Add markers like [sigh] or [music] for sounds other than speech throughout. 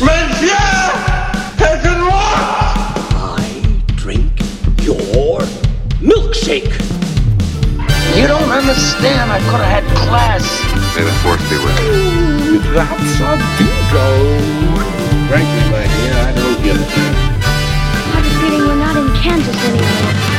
Monsieur has been lost! I drink your milkshake. You don't understand. I could have had class. May the force be with you. That's a bingo. Frankly, my dear, I don't give a damn. I have a feeling we're not in Kansas anymore.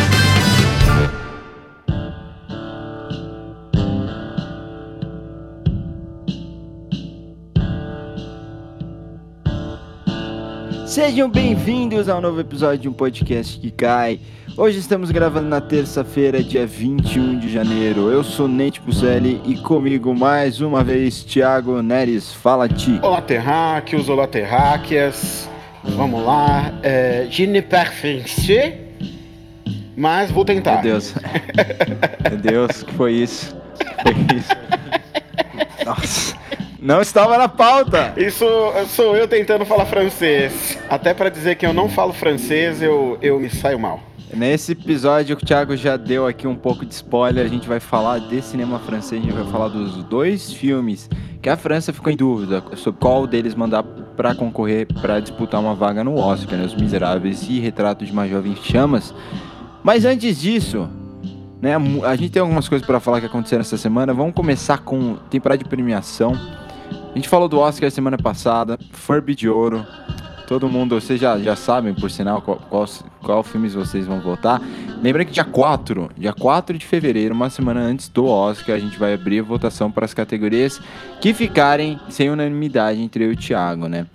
Sejam bem-vindos ao novo episódio de um podcast que cai. Hoje estamos gravando na terça-feira, dia 21 de janeiro. Eu sou Nate Pucelli e comigo mais uma vez Thiago Neres. Fala, Ti. Olá, terráqueos, olá, terráqueas. Vamos lá. É, je ne parle français, mas vou tentar. Meu Deus. [laughs] Meu Deus, que foi isso? Foi isso. [laughs] Nossa. Não estava na pauta. Isso sou eu tentando falar francês. Até pra dizer que eu não falo francês, eu, eu me saio mal. Nesse episódio, o Thiago já deu aqui um pouco de spoiler. A gente vai falar de cinema francês, a gente vai falar dos dois filmes que a França ficou em dúvida sobre qual deles mandar para concorrer para disputar uma vaga no Oscar, né? Os Miseráveis e Retrato de uma Jovem Chamas. Mas antes disso, né, a gente tem algumas coisas para falar que aconteceram essa semana. Vamos começar com temporada de premiação. Gente falou do Oscar semana passada, Furby de Ouro. Todo mundo, vocês já, já sabem, por sinal, qual, qual, qual filmes vocês vão votar. Lembra que dia 4, dia 4 de fevereiro, uma semana antes do Oscar, a gente vai abrir a votação para as categorias que ficarem sem unanimidade entre eu e o Thiago, né?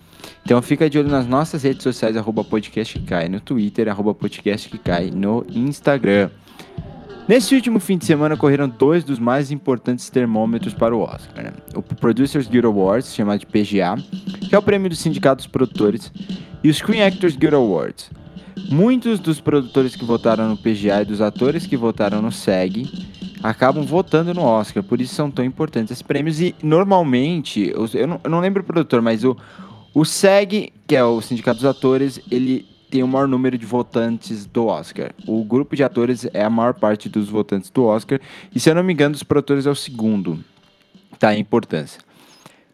Então fica de olho nas nossas redes sociais, arroba podcast que cai, no Twitter, arroba podcast que cai, no Instagram. Nesse último fim de semana ocorreram dois dos mais importantes termômetros para o Oscar. Né? O Producers Guild Awards, chamado de PGA, que é o prêmio dos sindicatos produtores, e o Screen Actors Guild Awards. Muitos dos produtores que votaram no PGA e dos atores que votaram no SEG acabam votando no Oscar, por isso são tão importantes esses prêmios. E normalmente, eu não, eu não lembro o produtor, mas o, o SEG, que é o Sindicato dos Atores, ele tem o maior número de votantes do Oscar. O grupo de atores é a maior parte dos votantes do Oscar. E se eu não me engano, dos produtores é o segundo. Tá, a importância.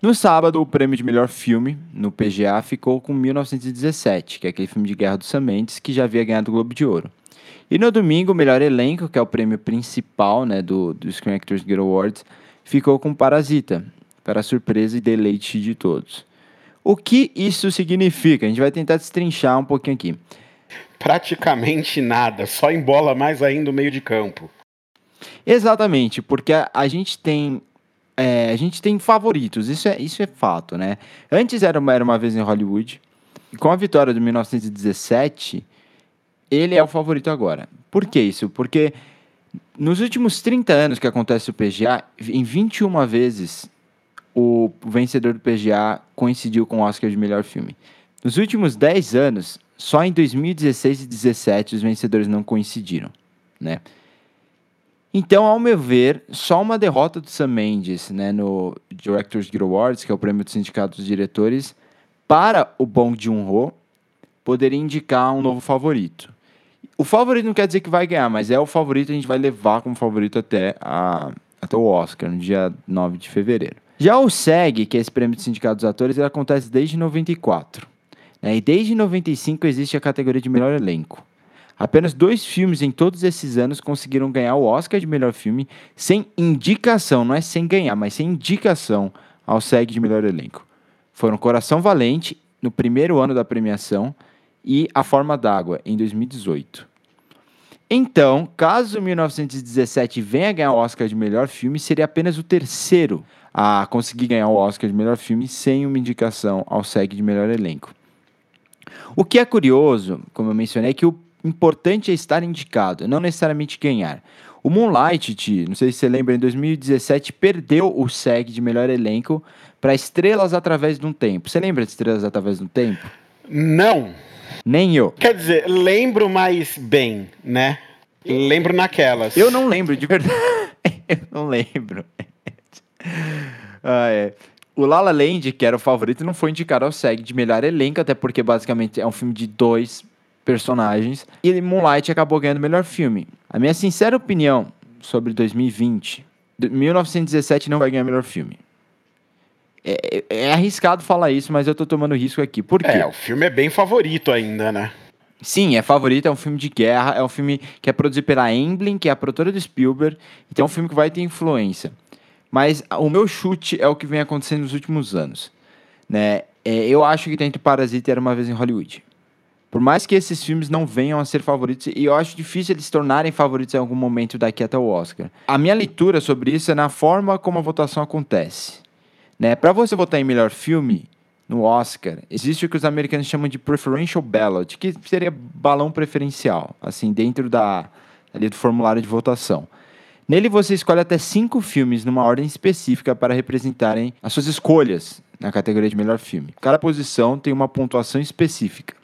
No sábado, o prêmio de melhor filme no PGA ficou com 1917, que é aquele filme de guerra do Sam Mendes, que já havia ganhado o Globo de Ouro. E no domingo, o melhor elenco, que é o prêmio principal né, do, do Screen Actors Guild Awards, ficou com Parasita, para surpresa e deleite de todos. O que isso significa? A gente vai tentar destrinchar um pouquinho aqui. Praticamente nada, só embola mais ainda o meio de campo. Exatamente, porque a, a gente tem é, a gente tem favoritos, isso é, isso é fato, né? Antes era uma, era uma vez em Hollywood, e com a vitória de 1917, ele é o favorito agora. Por que isso? Porque nos últimos 30 anos que acontece o PGA, em 21 vezes o vencedor do PGA coincidiu com o Oscar de melhor filme. Nos últimos 10 anos, só em 2016 e 2017 os vencedores não coincidiram, né? Então, ao meu ver, só uma derrota do Sam Mendes né, no Directors Guild Awards, que é o prêmio do Sindicato dos Diretores, para o Bong Joon-ho, poderia indicar um novo favorito. O favorito não quer dizer que vai ganhar, mas é o favorito, a gente vai levar como favorito até, a, até o Oscar, no dia 9 de fevereiro. Já o SEG, que é esse prêmio do Sindicato dos Atores, ele acontece desde 94. Né? E desde 95 existe a categoria de melhor elenco. Apenas dois filmes em todos esses anos conseguiram ganhar o Oscar de melhor filme sem indicação, não é sem ganhar, mas sem indicação ao SEG de melhor elenco. Foram Coração Valente, no primeiro ano da premiação, e A Forma d'Água, em 2018. Então, caso 1917 venha ganhar o Oscar de melhor filme, seria apenas o terceiro a conseguir ganhar o Oscar de melhor filme sem uma indicação ao SEG de melhor elenco. O que é curioso, como eu mencionei, é que o importante é estar indicado, não necessariamente ganhar. O Moonlight, Ti, não sei se você lembra, em 2017 perdeu o SEG de melhor elenco para Estrelas Através de um Tempo. Você lembra de Estrelas Através de um Tempo? Não. Nem eu. Quer dizer, lembro mais bem, né? Lembro naquelas. Eu não lembro, de verdade. [laughs] eu não lembro. [laughs] ah, é. O La La Land, que era o favorito, não foi indicado ao SEG de melhor elenco, até porque basicamente é um filme de dois personagens. E Moonlight acabou ganhando o melhor filme. A minha sincera opinião sobre 2020, 1917 não vai ganhar melhor filme. É, é- é arriscado falar isso, mas eu tô tomando risco aqui. Por quê? É, o filme é bem favorito ainda, né? Sim, é favorito, é um filme de guerra, é um filme que é produzido pela Emblem, que é a produtora do Spielberg, então é um filme que vai ter influência. Mas o meu chute é o que vem acontecendo nos últimos anos. Né? É, eu acho que Dentro Parasita era uma vez em Hollywood. Por mais que esses filmes não venham a ser favoritos, e eu acho difícil eles se tornarem favoritos em algum momento daqui até o Oscar. A minha leitura sobre isso é na forma como a votação acontece. Né? Para você votar em melhor filme no Oscar, existe o que os americanos chamam de preferential ballot, que seria balão preferencial, assim, dentro da, ali do formulário de votação. Nele você escolhe até cinco filmes numa ordem específica para representarem as suas escolhas na categoria de melhor filme. Cada posição tem uma pontuação específica.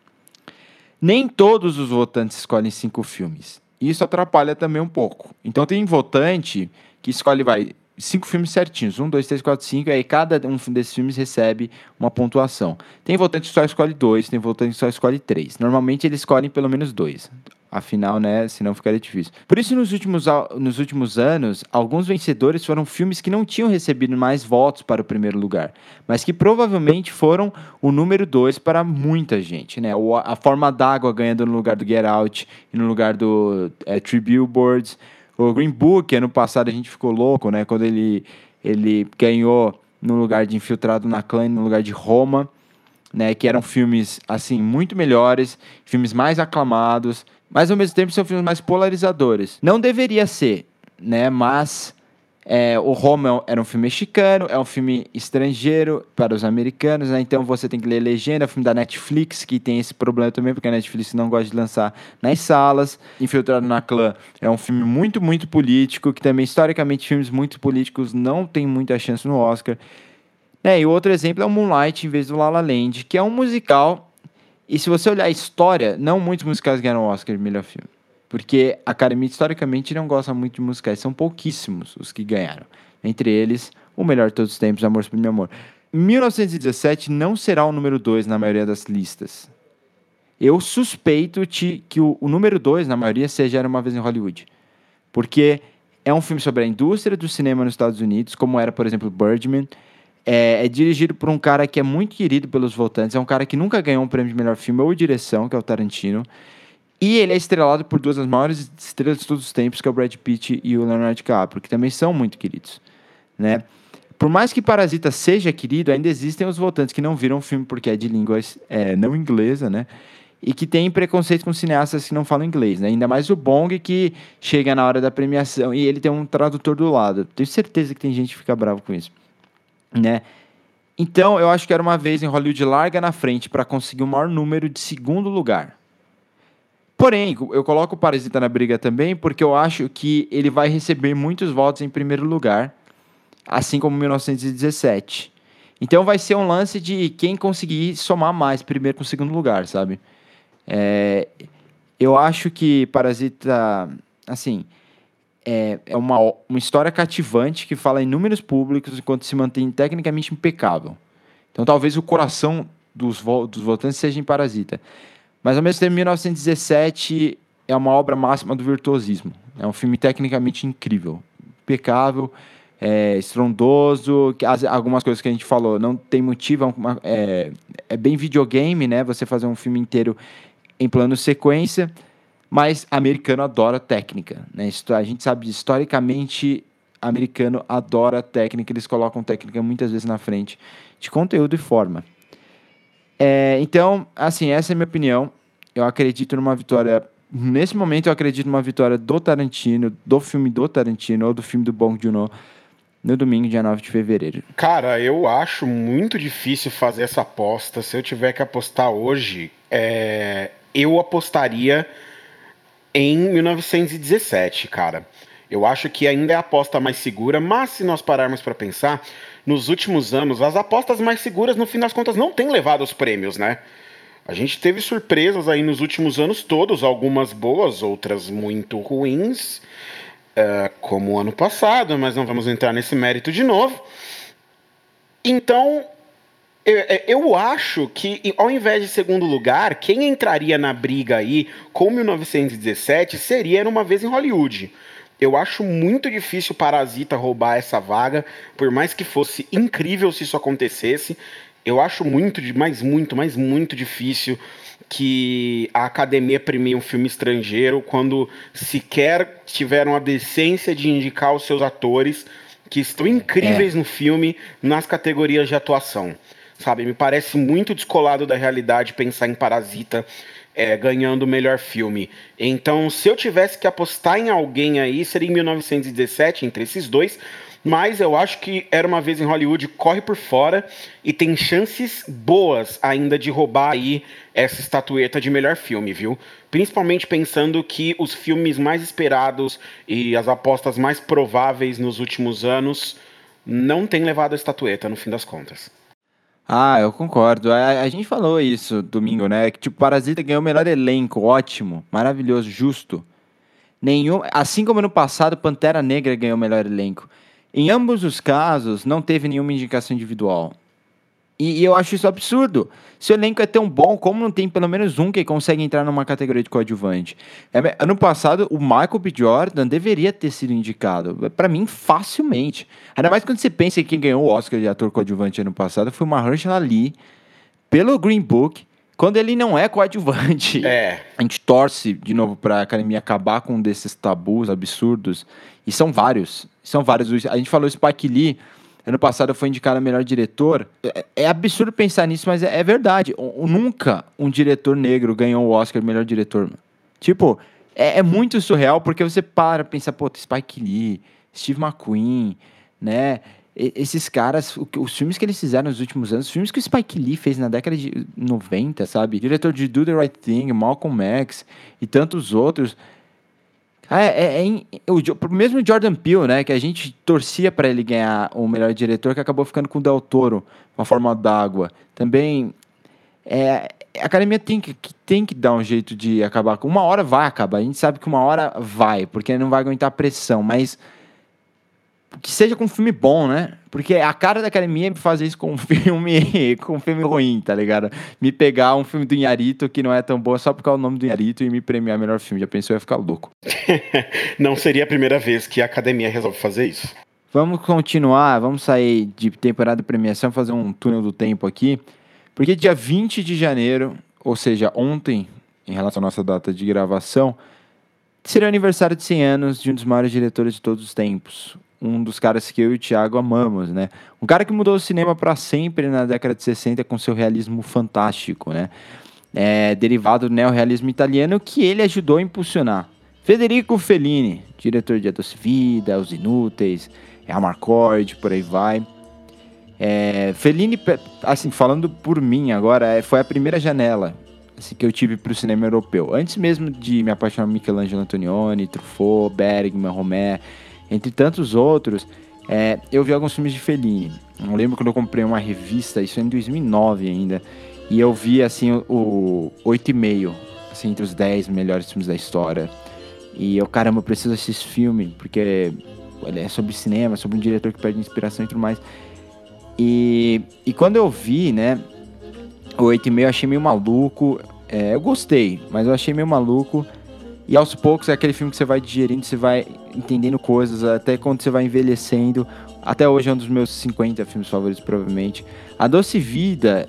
Nem todos os votantes escolhem cinco filmes. Isso atrapalha também um pouco. Então tem votante que escolhe, vai, cinco filmes certinhos. Um, dois, três, quatro, cinco. E aí cada um desses filmes recebe uma pontuação. Tem votante que só escolhe dois, tem votante que só escolhe três. Normalmente eles escolhem pelo menos dois. Afinal, né? Senão ficaria difícil. Por isso, nos últimos, nos últimos anos, alguns vencedores foram filmes que não tinham recebido mais votos para o primeiro lugar, mas que provavelmente foram o número dois para muita gente, né? A Forma d'Água ganhando no lugar do Get Out e no lugar do é, Billboards. O Green Book, ano passado, a gente ficou louco, né? Quando ele, ele ganhou no lugar de Infiltrado na Clã, no lugar de Roma né, que eram filmes assim muito melhores, filmes mais aclamados, mas ao mesmo tempo são filmes mais polarizadores. Não deveria ser, né, mas é, o Roma era um filme mexicano, é um filme estrangeiro para os americanos, né, então você tem que ler legenda, é um filme da Netflix que tem esse problema também, porque a Netflix não gosta de lançar nas salas. Infiltrado na Clã é um filme muito, muito político, que também historicamente filmes muito políticos não têm muita chance no Oscar. É, e outro exemplo é o Moonlight em vez do La La Land, que é um musical. E se você olhar a história, não muitos musicais ganharam o Oscar de melhor filme. Porque a Academia historicamente não gosta muito de musicais, são pouquíssimos os que ganharam. Entre eles, o melhor de todos os tempos, Amor Supreme Amor. 1917 não será o número 2 na maioria das listas. Eu suspeito te- que o, o número 2, na maioria, seja Era Uma Vez em Hollywood. Porque é um filme sobre a indústria do cinema nos Estados Unidos, como era, por exemplo, Birdman. É, é dirigido por um cara que é muito querido pelos votantes, é um cara que nunca ganhou um prêmio de melhor filme ou direção, que é o Tarantino. E ele é estrelado por duas das maiores estrelas de todos os tempos, que é o Brad Pitt e o Leonardo DiCaprio, que também são muito queridos, né? Por mais que Parasita seja querido, ainda existem os votantes que não viram o filme porque é de língua é, não inglesa, né? E que tem preconceito com cineastas que não falam inglês, né? Ainda mais o Bong, que chega na hora da premiação e ele tem um tradutor do lado. Tenho certeza que tem gente que fica bravo com isso, né? Então, eu acho que era uma vez em Hollywood larga na frente para conseguir o maior número de segundo lugar. Porém, eu coloco o Parasita na briga também porque eu acho que ele vai receber muitos votos em primeiro lugar, assim como 1917. Então vai ser um lance de quem conseguir somar mais primeiro com segundo lugar, sabe? É, eu acho que Parasita, assim, é, é uma, uma história cativante que fala em números públicos enquanto se mantém tecnicamente impecável. Então talvez o coração dos, vo- dos votantes seja em Parasita. Mas ao mesmo tempo, 1917 é uma obra máxima do virtuosismo. É um filme tecnicamente incrível, impecável, é, estrondoso. as- algumas coisas que a gente falou não tem motivo, é, uma- é, é bem videogame, né? Você fazer um filme inteiro em plano sequência. Mas americano adora técnica, né? A gente sabe historicamente americano adora técnica, eles colocam técnica muitas vezes na frente de conteúdo e forma. É, então, assim, essa é a minha opinião. Eu acredito numa vitória. Nesse momento, eu acredito numa vitória do Tarantino, do filme do Tarantino ou do filme do Bong Joon-ho no domingo, dia 9 de fevereiro. Cara, eu acho muito difícil fazer essa aposta. Se eu tiver que apostar hoje, é, eu apostaria em 1917, cara. Eu acho que ainda é a aposta mais segura, mas se nós pararmos para pensar, nos últimos anos, as apostas mais seguras, no fim das contas, não têm levado os prêmios, né? A gente teve surpresas aí nos últimos anos todos, algumas boas, outras muito ruins, é, como o ano passado, mas não vamos entrar nesse mérito de novo. Então, eu, eu acho que, ao invés de segundo lugar, quem entraria na briga aí com 1917 seria Era Uma Vez em Hollywood. Eu acho muito difícil Parasita roubar essa vaga, por mais que fosse incrível se isso acontecesse. Eu acho muito, mas muito, mas muito difícil que a academia premie um filme estrangeiro quando sequer tiveram a decência de indicar os seus atores que estão incríveis é. no filme nas categorias de atuação. Sabe, me parece muito descolado da realidade pensar em Parasita é, ganhando o melhor filme. Então, se eu tivesse que apostar em alguém aí, seria em 1917, entre esses dois. Mas eu acho que Era Uma Vez em Hollywood corre por fora e tem chances boas ainda de roubar aí essa estatueta de melhor filme, viu? Principalmente pensando que os filmes mais esperados e as apostas mais prováveis nos últimos anos não têm levado a estatueta, no fim das contas. Ah, eu concordo. A, a, gente falou isso domingo, né? Que tipo, Parasita ganhou o melhor elenco, ótimo, maravilhoso, justo. Nenhum, assim como no passado, Pantera Negra ganhou o melhor elenco. Em ambos os casos, não teve nenhuma indicação individual. E, e, eu acho isso absurdo. Se o elenco é tão bom, como não tem pelo menos um que consegue entrar numa categoria de coadjuvante? É, ano passado, o Michael B. Jordan deveria ter sido indicado. para mim, facilmente. Ainda mais quando você pensa que quem ganhou o Oscar de ator coadjuvante ano passado foi o Mahershala Ali, pelo Green Book, quando ele não é coadjuvante. É. A gente torce, de novo, para a academia acabar com um desses tabus absurdos. E são vários. São vários. A gente falou Spike Lee Ano passado foi indicado a melhor diretor. É, é absurdo pensar nisso, mas é, é verdade. Nunca um diretor negro ganhou o Oscar melhor diretor. Tipo, é, é, muito surreal porque você para pensa, pô, Spike Lee, Steve McQueen, né? Esses caras, os filmes que eles fizeram nos últimos anos, os filmes que o Spike Lee fez na década de 90, sabe? Diretor de Do the Right Thing, Malcolm X e tantos outros. Ah, é, é, é, o, mesmo Jordan Peele, né, que a gente torcia para ele ganhar o melhor diretor, que acabou ficando com o Del Toro, uma forma d'água. Também é, a academia tem que, tem que dar um jeito de acabar. Uma hora vai acabar, a gente sabe que uma hora vai, porque não vai aguentar pressão, mas que seja com um filme bom, né? Porque a cara da academia é fazer isso com um [laughs] filme, com um filme ruim, tá ligado? Me pegar um filme do Inharito que não é tão bom só por causa do nome do Inharito e me premiar melhor filme. Já pensou, eu ia ficar louco. [laughs] não seria a primeira vez que a academia resolve fazer isso. Vamos continuar, vamos sair de temporada de premiação, fazer um túnel do tempo aqui. Porque dia 20 de janeiro, ou seja, ontem, em relação à nossa data de gravação, seria o aniversário de 100 anos de um dos maiores diretores de todos os tempos, um dos caras que eu e o Thiago amamos, né? Um cara que mudou o cinema para sempre na década de 60 com seu realismo fantástico, né? É, derivado do neorrealismo italiano que ele ajudou a impulsionar. Federico Fellini, diretor de A Doce Vida, Os Inúteis, Amarcord, por aí vai. É, Fellini, assim, falando por mim agora, é, foi a primeira janela assim, que eu tive para o cinema europeu. Antes mesmo de me apaixonar por Michelangelo Antonioni, Truffaut, Bergman, Romé, entre tantos outros, é, eu vi alguns filmes de Fellini. Eu lembro quando eu comprei uma revista, isso é em 2009 ainda, e eu vi assim o 8,5, assim, entre os 10 melhores filmes da história. E eu, caramba, eu preciso assistir esse filme, porque é sobre cinema, sobre um diretor que perde inspiração e tudo mais. E, e quando eu vi, né, o 8,5 eu achei meio maluco. É, eu gostei, mas eu achei meio maluco. E aos poucos é aquele filme que você vai digerindo, você vai entendendo coisas, até quando você vai envelhecendo. Até hoje é um dos meus 50 filmes favoritos, provavelmente. A Doce Vida,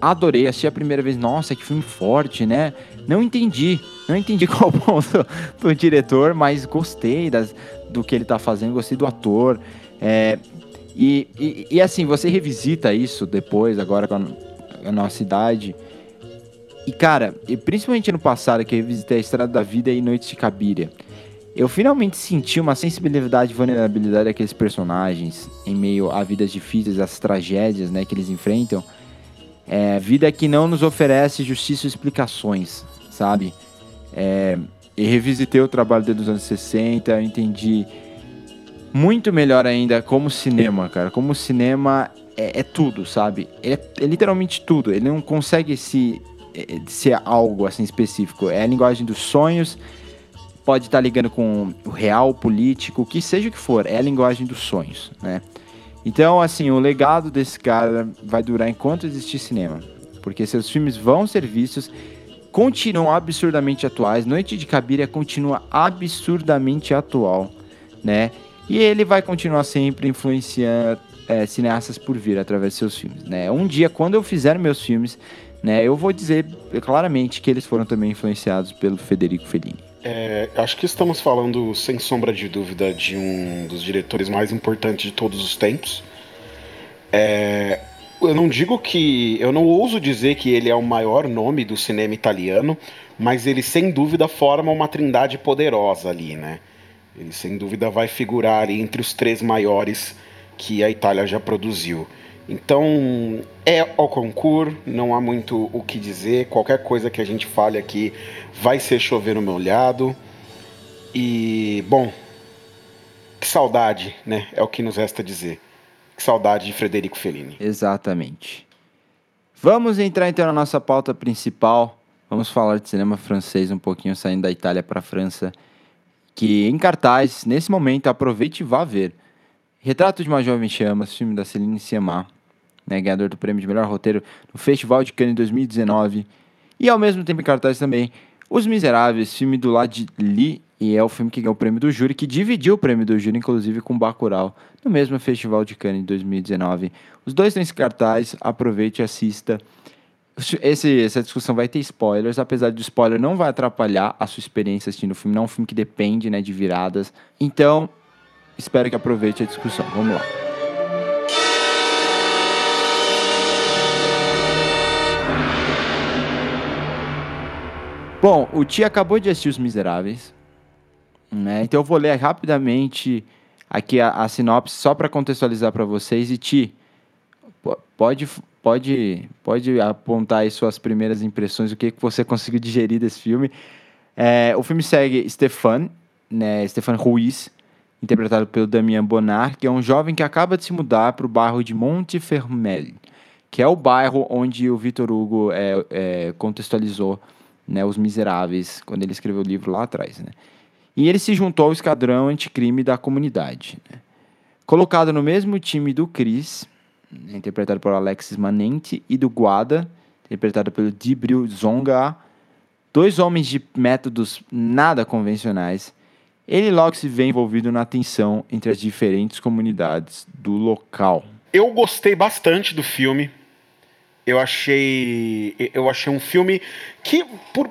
adorei, assisti a primeira vez, nossa, que filme forte, né? Não entendi, não entendi [laughs] qual o ponto do diretor, mas gostei das, do que ele tá fazendo, gostei do ator. É, e, e, e, assim, você revisita isso depois, agora com a, a nossa idade e cara, e principalmente no passado, que eu visitei a Estrada da Vida e Noites de Cabiria, eu finalmente senti uma sensibilidade e vulnerabilidade daqueles personagens em meio a vidas difíceis, as tragédias né, que eles enfrentam. É, vida que não nos oferece justiça e explicações, sabe? É, e revisitei o trabalho dele dos anos 60, eu entendi muito melhor ainda como cinema, cara. Como cinema é, é tudo, sabe? É, é literalmente tudo. Ele não consegue se é, ser algo assim específico. É a linguagem dos sonhos, pode estar ligando com o real, político, que seja o que for, é a linguagem dos sonhos, né? Então, assim, o legado desse cara vai durar enquanto existir cinema, porque seus filmes vão ser vistos continuam absurdamente atuais. Noite de Cabiria continua absurdamente atual, né? E ele vai continuar sempre influenciando é, cineastas por vir através de seus filmes, né? Um dia, quando eu fizer meus filmes, né, eu vou dizer claramente que eles foram também influenciados pelo Federico Fellini. É, acho que estamos falando, sem sombra de dúvida, de um dos diretores mais importantes de todos os tempos. É, eu não digo que. Eu não ouso dizer que ele é o maior nome do cinema italiano, mas ele sem dúvida forma uma trindade poderosa ali, né? Ele sem dúvida vai figurar ali entre os três maiores que a Itália já produziu. Então, é ao concurso, não há muito o que dizer. Qualquer coisa que a gente fale aqui vai ser chover no meu olhado. E, bom, que saudade, né? É o que nos resta dizer. Que saudade de Frederico Fellini. Exatamente. Vamos entrar então na nossa pauta principal. Vamos falar de cinema francês um pouquinho, saindo da Itália para a França. Que em cartaz, nesse momento, aproveite e vá ver. Retrato de uma Jovem Chamas, filme da Celine Sciamma, né, ganhador do prêmio de melhor roteiro no Festival de Cannes 2019. E ao mesmo tempo em cartaz também Os Miseráveis, filme do Lad Lee, e é o filme que ganhou o prêmio do júri, que dividiu o prêmio do júri, inclusive, com Bacurau, no mesmo Festival de Cannes 2019. Os dois têm cartaz, aproveite e assista. Esse, essa discussão vai ter spoilers, apesar do spoiler não vai atrapalhar a sua experiência assistindo o filme, não é um filme que depende né, de viradas. Então, espero que aproveite a discussão. Vamos lá. Bom, o Tia acabou de assistir Os Miseráveis, né? Então eu vou ler rapidamente aqui a, a sinopse só para contextualizar para vocês. E Ti, pode, pode, pode apontar aí suas primeiras impressões, o que, que você conseguiu digerir desse filme. É, o filme segue Stefan, né? Stefan Ruiz, interpretado pelo Damian Bonar, que é um jovem que acaba de se mudar para o bairro de Montefermel, que é o bairro onde o Vitor Hugo é, é, contextualizou né, Os Miseráveis, quando ele escreveu o livro lá atrás. Né? E ele se juntou ao esquadrão anticrime da comunidade. Né? Colocado no mesmo time do Chris, interpretado por Alexis Manente, e do Guada, interpretado pelo Dibril Zonga, dois homens de métodos nada convencionais, ele logo se vê envolvido na tensão entre as diferentes comunidades do local. Eu gostei bastante do filme. Eu achei, eu achei um filme que, por,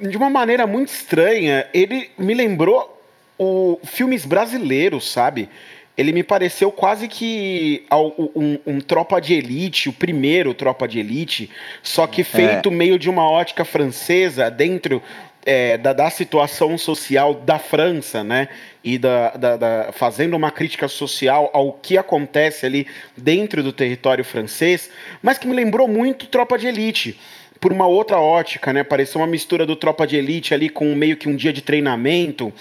de uma maneira muito estranha, ele me lembrou o filmes brasileiros, sabe? Ele me pareceu quase que um, um, Tropa de Elite, o primeiro Tropa de Elite, só que é. feito é. meio de uma ótica francesa, dentro é, da, da, situação social da França, né? E da, da, da, fazendo uma crítica social ao que acontece ali dentro do território francês, mas que me lembrou muito Tropa de Elite. Por uma outra ótica, né? Pareceu uma mistura do Tropa de Elite ali com meio que um dia de treinamento,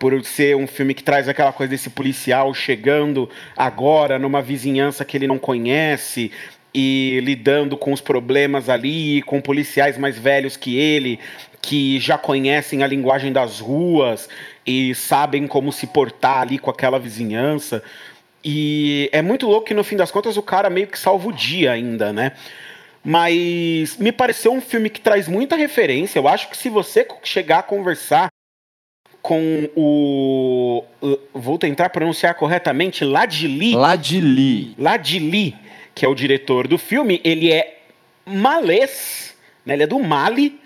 por ser um filme que traz aquela coisa desse policial chegando agora numa vizinhança que ele não conhece, e lidando com os problemas ali, com policiais mais velhos que ele, que já conhecem a linguagem das ruas e sabem como se portar ali com aquela vizinhança. E é muito louco que no fim das contas o cara meio que salva o dia ainda, né? Mas me pareceu um filme que traz muita referência. Eu acho que se você chegar a conversar com o. Vou tentar pronunciar corretamente, Ladili. Ladili. Ladili, que é o diretor do filme, ele é malês, né? ele é do Mali.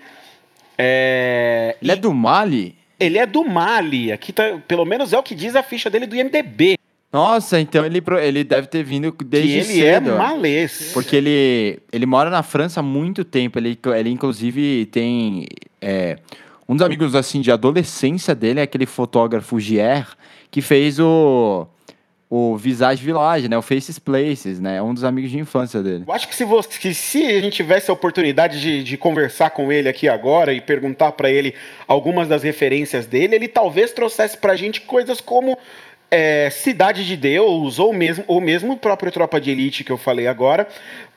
É, ele é do Mali? Ele é do Mali. Aqui tá, pelo menos é o que diz a ficha dele do IMDB. Nossa, então ele, ele deve ter vindo desde que ele é cedo. é malês. Porque ele, ele mora na França há muito tempo. Ele, ele inclusive tem... É, um dos amigos assim de adolescência dele é aquele fotógrafo Gier, que fez o o Visage Village, né? O Faces Places, né? É um dos amigos de infância dele. Eu acho que se, você, que se a gente tivesse a oportunidade de, de conversar com ele aqui agora e perguntar para ele algumas das referências dele, ele talvez trouxesse pra gente coisas como é, Cidade de Deus ou mesmo ou mesmo o próprio Tropa de Elite que eu falei agora,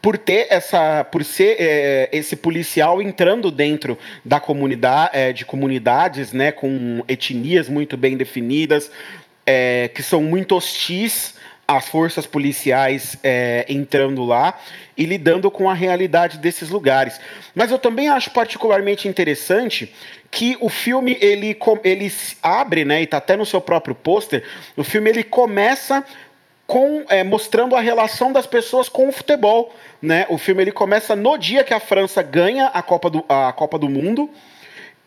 por ter essa, por ser é, esse policial entrando dentro da comunidade, é, de comunidades, né, com etnias muito bem definidas, é, que são muito hostis as forças policiais é, entrando lá e lidando com a realidade desses lugares. Mas eu também acho particularmente interessante que o filme ele, ele abre, né, e está até no seu próprio pôster, o filme ele começa com é, mostrando a relação das pessoas com o futebol, né? O filme ele começa no dia que a França ganha a Copa do, a Copa do Mundo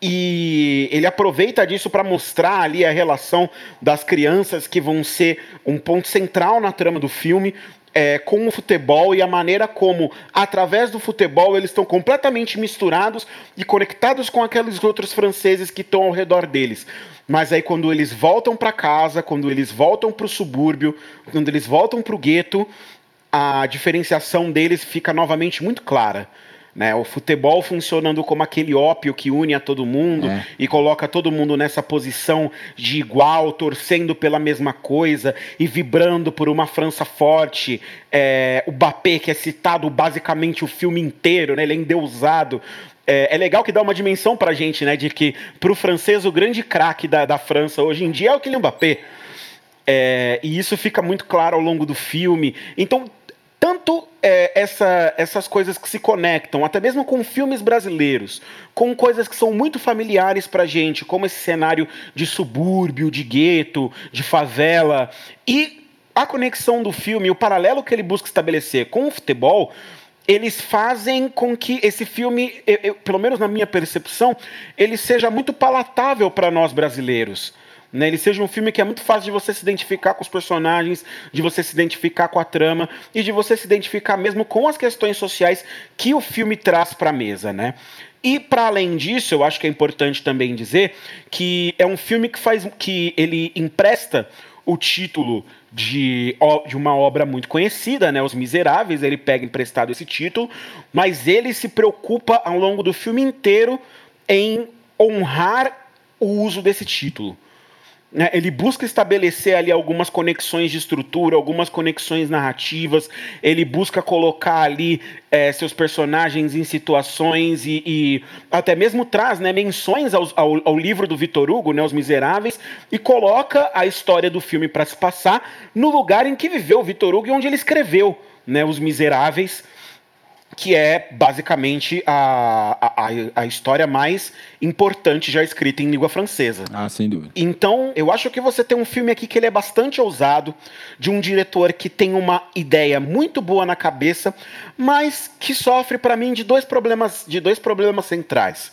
e ele aproveita disso para mostrar ali a relação das crianças que vão ser um ponto central na trama do filme. É, com o futebol e a maneira como, através do futebol, eles estão completamente misturados e conectados com aqueles outros franceses que estão ao redor deles. Mas aí, quando eles voltam para casa, quando eles voltam para o subúrbio, quando eles voltam para o gueto, a diferenciação deles fica novamente muito clara. Né, o futebol funcionando como aquele ópio que une a todo mundo é. e coloca todo mundo nessa posição de igual, torcendo pela mesma coisa e vibrando por uma França forte. É, o Bappé, que é citado basicamente o filme inteiro, né, ele é endeusado. É, é legal que dá uma dimensão pra gente, né, de que pro francês o grande craque da, da França hoje em dia é o Kylian Mbappé. É, e isso fica muito claro ao longo do filme. Então tanto é, essa, essas coisas que se conectam, até mesmo com filmes brasileiros, com coisas que são muito familiares pra gente, como esse cenário de subúrbio, de gueto, de favela, e a conexão do filme, o paralelo que ele busca estabelecer com o futebol, eles fazem com que esse filme, eu, eu, pelo menos na minha percepção, ele seja muito palatável para nós brasileiros. Né, ele seja um filme que é muito fácil de você se identificar com os personagens, de você se identificar com a trama e de você se identificar mesmo com as questões sociais que o filme traz para a mesa, né? E para além disso, eu acho que é importante também dizer que é um filme que faz que ele empresta o título de, de uma obra muito conhecida, né, Os Miseráveis, ele pega emprestado esse título, mas ele se preocupa ao longo do filme inteiro em honrar o uso desse título. Né, ele busca estabelecer ali algumas conexões de estrutura, algumas conexões narrativas, ele busca colocar ali é, seus personagens em situações e, e até mesmo traz né, menções ao, ao, ao, livro do Vitor Hugo, né, Os Miseráveis, e coloca a história do filme para se passar no lugar em que viveu o Vitor Hugo e onde ele escreveu né, Os Miseráveis que é basicamente a, a, a, história mais importante já escrita em língua francesa. Ah, sem dúvida. Então, eu acho que você tem um filme aqui que ele é bastante ousado, de um diretor que tem uma ideia muito boa na cabeça, mas que sofre para mim de dois problemas, de dois problemas centrais.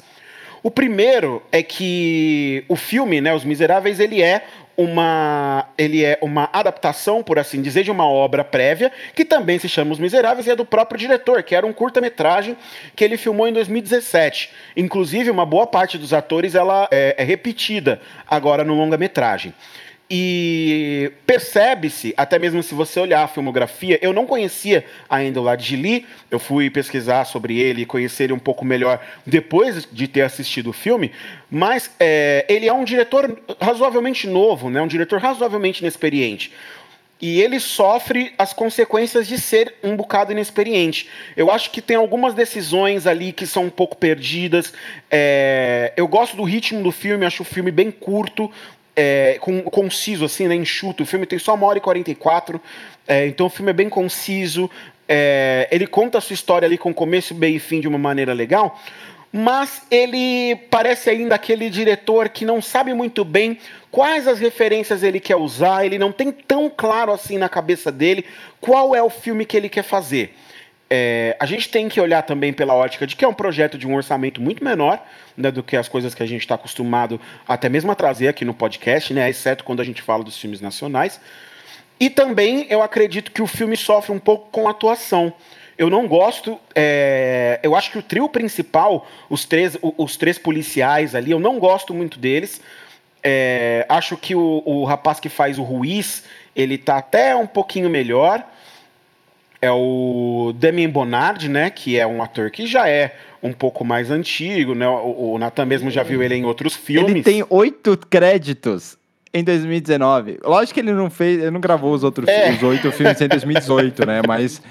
O primeiro é que o filme, né, Os Miseráveis, ele é uma, ele é uma adaptação, por assim dizer, de uma obra prévia, que também se chama Os Miseráveis e é do próprio diretor, que era um curta-metragem que ele filmou em 2017. Inclusive, uma boa parte dos atores ela é, é repetida agora no longa-metragem. E percebe-se, até mesmo se você olhar a filmografia, eu não conhecia ainda o Ladjili, eu fui pesquisar sobre ele e conhecer ele um pouco melhor depois de ter assistido o filme, mas é, ele é um diretor razoavelmente novo, né, um diretor razoavelmente inexperiente. E ele sofre as consequências de ser um bocado inexperiente. Eu acho que tem algumas decisões ali que são um pouco perdidas. É, eu gosto do ritmo do filme, acho o filme bem curto, é, com, conciso, assim, né, enxuto. O filme tem só uma hora e 44, é, então o filme é bem conciso. É, ele conta a sua história ali com começo, meio e fim de uma maneira legal, mas ele parece ainda aquele diretor que não sabe muito bem quais as referências ele quer usar, ele não tem tão claro assim na cabeça dele qual é o filme que ele quer fazer. É, a gente tem que olhar também pela ótica de que é um projeto de um orçamento muito menor né, do que as coisas que a gente está acostumado até mesmo a trazer aqui no podcast, né, exceto quando a gente fala dos filmes nacionais. E também eu acredito que o filme sofre um pouco com a atuação. Eu não gosto. É, eu acho que o trio principal, os três, os três policiais ali, eu não gosto muito deles. É, acho que o, o rapaz que faz o Ruiz, ele tá até um pouquinho melhor é o Damien Bonnard, né, que é um ator que já é um pouco mais antigo, né? O, o Nathan mesmo já viu ele em outros filmes. Ele tem oito créditos em 2019. Lógico que ele não fez, ele não gravou os outros é. os oito filmes em 2018, né? Mas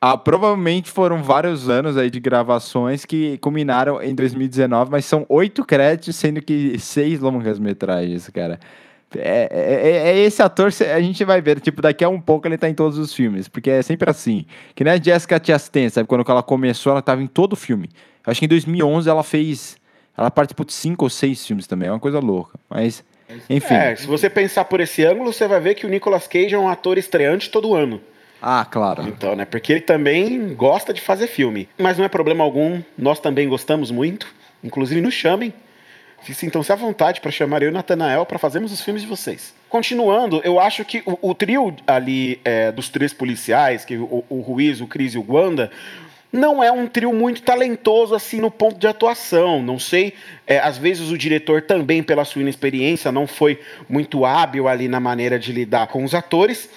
ah, provavelmente foram vários anos aí de gravações que culminaram em 2019, mas são oito créditos, sendo que seis longas metragens, cara. É, é, é- é esse ator, a gente vai ver, tipo, daqui a um pouco ele tá em todos os filmes, porque é sempre assim. Que nem a Jessica Chastain, sabe? Quando ela começou, ela tava em todo filme. Eu acho que em 2011 ela fez. Ela participou de cinco ou seis filmes também, é uma coisa louca. Mas, enfim. É, se você pensar por esse ângulo, você vai ver que o Nicolas Cage é um ator estreante todo ano. Ah, claro. Então, né? Porque ele também gosta de fazer filme. Mas não é problema algum, nós também gostamos muito. Inclusive, nos chamem. Sintam-se à vontade para chamar eu e Natanael para fazermos os filmes de vocês. Continuando, eu acho que o, o trio ali é, dos três policiais, que o, o Ruiz, o Cris e o Wanda, não é um trio muito talentoso assim no ponto de atuação. Não sei, é, às vezes o diretor também, pela sua inexperiência, não foi muito hábil ali na maneira de lidar com os atores.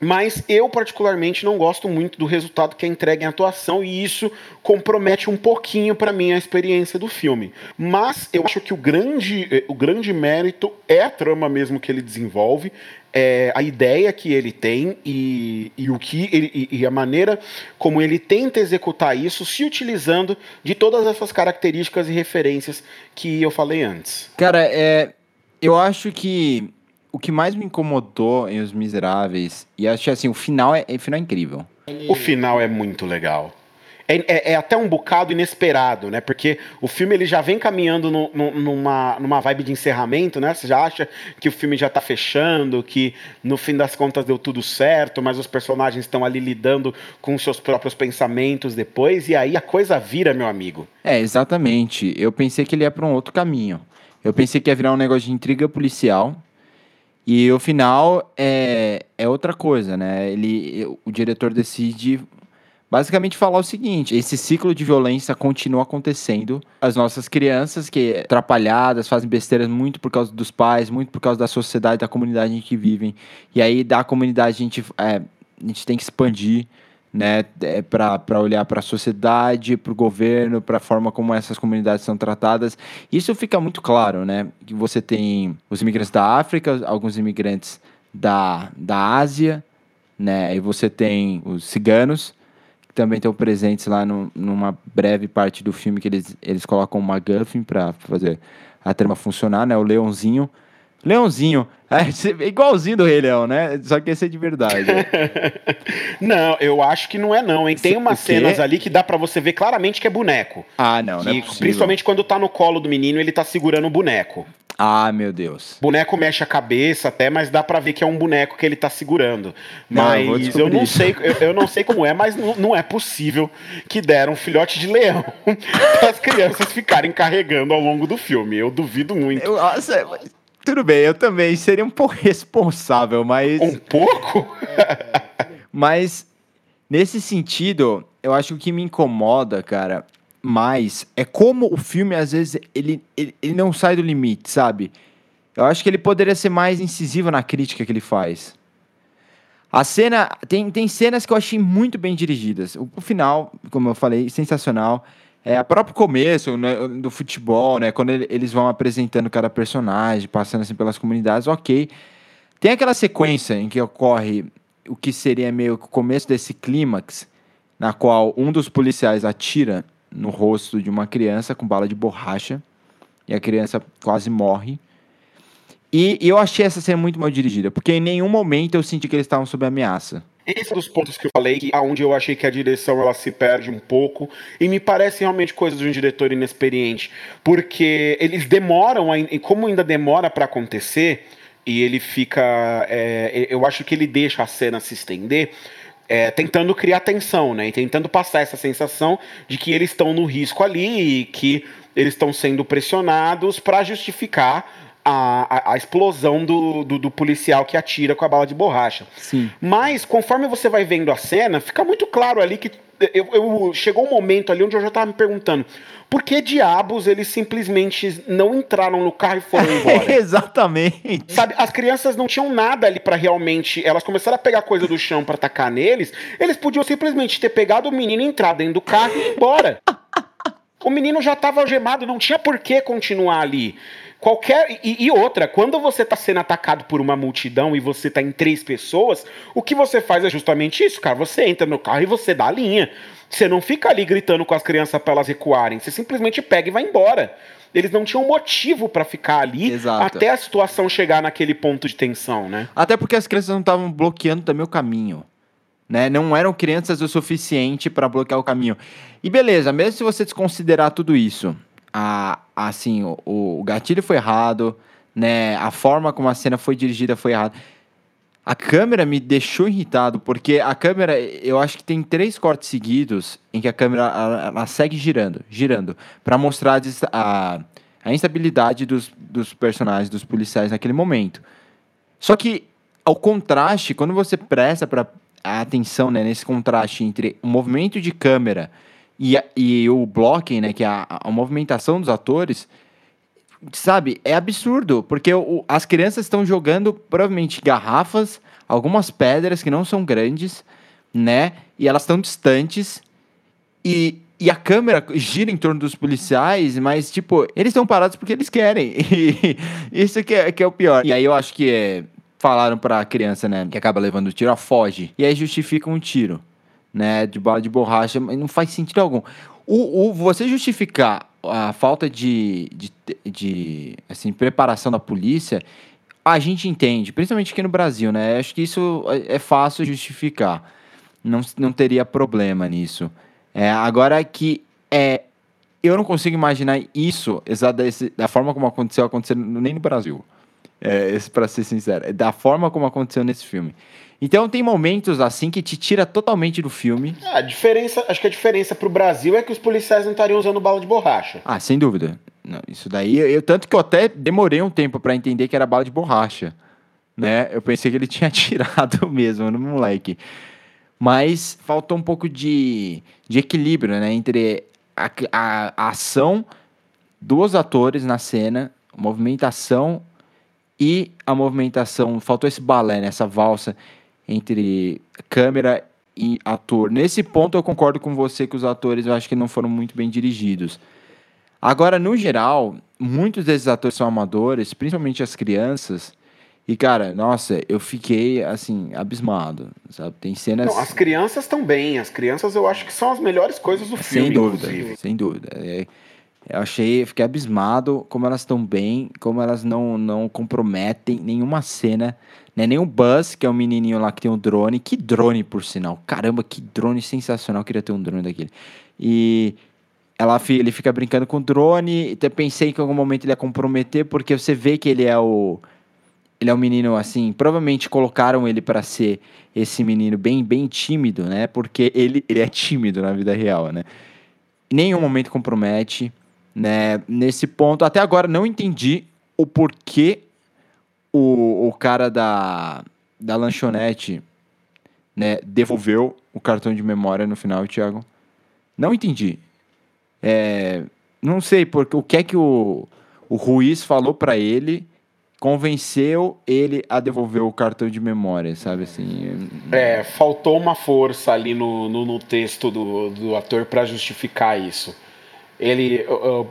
Mas eu, particularmente, não gosto muito do resultado que é entregue em atuação e isso compromete um pouquinho para mim a experiência do filme. Mas eu acho que o grande, eh, o grande mérito é a trama mesmo que ele desenvolve, é a ideia que ele tem e, e o que ele, e, e a maneira como ele tenta executar isso, se utilizando de todas essas características e referências que eu falei antes. Cara, é, eu acho que o que mais me incomodou em Os Miseráveis, e acho que assim, o final é, o final é incrível. O final é muito legal. É, é- é até um bocado inesperado, né? Porque o filme ele já vem caminhando no- no- numa, numa vibe de encerramento, né? Você já acha que o filme já tá fechando, que no fim das contas deu tudo certo, mas os personagens estão ali lidando com seus próprios pensamentos depois, e aí a coisa vira, meu amigo. É, exatamente. Eu pensei que ele ia pra um outro caminho. Eu pensei que ia virar um negócio de intriga policial. E o final é, é outra coisa, né? Ele, o diretor decide basicamente falar o seguinte: esse ciclo de violência continua acontecendo. As nossas crianças que atrapalhadas fazem besteiras muito por causa dos pais, muito por causa da sociedade, da comunidade em que vivem. E aí da comunidade a gente, é, a gente tem que expandir né, é, para olhar para a sociedade, para o governo, para a forma como essas comunidades são tratadas. Isso fica muito claro, né? Que você tem os imigrantes da África, alguns imigrantes da, da Ásia, né? E você tem os ciganos, que também estão presentes lá no, numa breve parte do filme que eles, eles colocam uma MacGuffin para fazer a trama funcionar, né? O Leãozinho. Leãozinho, é [laughs] igualzinho do Rei Leão, né? Só que esse é de verdade. [laughs] Não, eu acho que não é não, hein? Tem umas cenas ali que dá pra você ver claramente que é boneco. Ah, não, não é Que, possível. principalmente quando tá no colo do menino, ele tá segurando o boneco. Ah, meu Deus. O boneco mexe a cabeça até, mas dá pra ver que é um boneco que ele tá segurando. Não, eu Mas eu, descobrir não isso. sei, eu, eu não sei como é, mas não, não é possível que deram um filhote de leão [laughs] para as crianças ficarem carregando ao longo do filme. Eu duvido muito. Eu, nossa, mas tudo bem, eu também seria um pouco [laughs] responsável, mas, Um pouco? [laughs] mas nesse sentido, eu acho que o que me incomoda, cara, mais é como o filme às vezes ele, ele, ele não sai do limite, sabe? Eu acho que ele poderia ser mais incisivo na crítica que ele faz. A cena. Tem, tem cenas que eu achei muito bem dirigidas. O, o final, como eu falei, sensacional. É, o próprio começo né, do futebol, né? Quando ele- eles vão apresentando cada personagem, passando assim pelas comunidades, ok. Tem aquela sequência em que ocorre o que seria meio que o começo desse clímax, na qual um dos policiais atira no rosto de uma criança com bala de borracha e a criança quase morre. E, e eu achei essa cena muito mal dirigida, porque em nenhum momento eu senti que eles estavam sob ameaça. Esse é um dos pontos que eu falei, que aonde eu achei que a direção ela se perde um pouco e me parece realmente coisa de um diretor inexperiente, porque eles demoram, e como ainda demora para acontecer e ele fica, é, eu acho que ele deixa a cena se estender. é, tentando criar tensão, né? E tentando passar essa sensação de que eles estão no risco ali e que eles estão sendo pressionados para justificar a, a, a explosão do, do, do policial que atira com a bala de borracha. Sim. Mas conforme você vai vendo a cena, fica muito claro ali que eu, eu- chegou um momento ali onde eu já tava me perguntando por que diabos eles simplesmente não entraram no carro e foram [laughs] embora. Exatamente. Sabe, as crianças não tinham nada ali pra realmente. Elas começaram a pegar coisa do chão pra atacar neles. Eles podiam simplesmente ter pegado o menino, entrar dentro do carro e ir embora. O menino já tava algemado, não tinha por que continuar ali. Qualquer. E, e outra, quando você tá sendo atacado por uma multidão e você tá em três pessoas, o que você faz é justamente isso, cara. Você entra no carro e você dá a linha. Você não fica ali gritando com as crianças para elas recuarem, você simplesmente pega e vai embora. Eles não tinham motivo para ficar ali Exato. até a situação chegar naquele ponto de tensão, né? Até porque as crianças não estavam bloqueando também o caminho. Né? Não eram crianças o suficiente para bloquear o caminho. E beleza, mesmo se você desconsiderar tudo isso, a, assim, o, o gatilho foi errado, né? A forma como a cena foi dirigida foi errada. A câmera me deixou irritado, porque a câmera, eu acho que tem três cortes seguidos em que a câmera ela, ela segue girando, girando, para mostrar a, a, instabilidade dos, dos personagens, dos policiais naquele momento. Só que ao contraste, quando você presta para a atenção né, nesse contraste entre o movimento de câmera e, e o blocking, né, que é a, a movimentação dos atores, sabe, é absurdo, porque o- as crianças estão jogando provavelmente garrafas, algumas pedras que não são grandes, né, e elas estão distantes, e, e a câmera gira em torno dos policiais, mas, tipo, eles estão parados porque eles querem. [laughs] E isso que é, que é o pior. E aí eu acho que é, falaram pra criança, né, que acaba levando o tiro, ó, foge. E aí justificam um tiro, né, de bala de borracha, não faz sentido algum. O, o- você justificar a falta de, de, de assim, preparação da polícia, a gente entende, principalmente aqui no Brasil, né? Acho que isso é é fácil justificar. Não, não teria problema nisso. É, agora que é, eu não consigo imaginar isso exa- desse- da forma como aconteceu, acontecendo nem no Brasil. É, pra ser sincero, é da forma como aconteceu nesse filme. Então tem momentos assim que te tira totalmente do filme. A diferença, acho que a diferença pro Brasil é que os policiais não estariam usando bala de borracha. Ah, sem dúvida. Não, isso daí, eu, tanto que eu até demorei um tempo pra entender que era bala de borracha, né? Eu pensei que ele [laughs] tinha tirado mesmo no moleque. Mas faltou um pouco de, de equilíbrio, né? Entre a, a- a ação dos atores na cena, movimentação e a movimentação. Faltou esse balé, né? essa valsa entre câmera e ator. Nesse ponto eu concordo com você que os atores eu acho que não foram muito bem dirigidos. Agora, no geral, muitos desses atores são amadores, principalmente as crianças. E, cara, nossa, eu fiquei, assim, abismado, sabe? Tem cenas... Não, as crianças estão bem. As crianças eu acho que são as melhores coisas do filme, Sem dúvida, inclusive. sem dúvida. É, eu achei, fiquei abismado como elas estão bem, como elas não, não comprometem nenhuma cena. Né? Nem o Buzz, que é o menininho lá que tem um drone. Que drone, por sinal. Caramba, que drone sensacional. Eu queria ter um drone daquele. E ela, ele fica brincando com o drone. Até pensei que em algum momento ele ia comprometer, porque você vê que ele é o. Ele é um menino assim. Provavelmente colocaram ele para ser esse menino bem, bem tímido, né? Porque ele, ele é tímido na vida real, né? Nenhum momento compromete, né? Nesse ponto, até agora não entendi o porquê o, o cara da, da lanchonete, né, devolveu o cartão de memória no final, Thiago. Não entendi. É, não sei porque o que é que o, o Ruiz falou pra ele convenceu ele a devolver o cartão de memória, sabe assim? É, faltou uma força ali no, no, no texto do, do ator para justificar isso. Ele,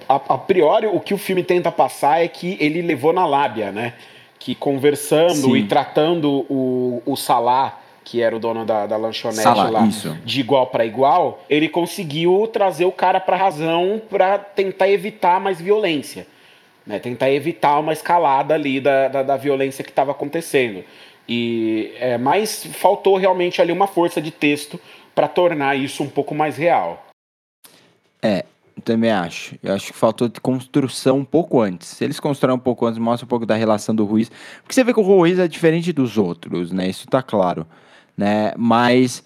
a, a priori, o que o filme tenta passar é que ele levou na lábia, né? Que conversando Sim. e tratando o, o Salah, que era o dono da, da lanchonete Salah, lá, isso. de igual para igual, ele conseguiu trazer o cara para razão para tentar evitar mais violência né, tentar evitar uma escalada ali da, da, da violência que estava acontecendo. E é, mas faltou realmente ali uma força de texto para tornar isso um pouco mais real. É, também acho. Eu acho que faltou de construção um pouco antes. Se eles constroem um pouco antes, mostra um pouco da relação do Ruiz. Porque você vê que o Ruiz é diferente dos outros, né? Isso tá claro, né? Mas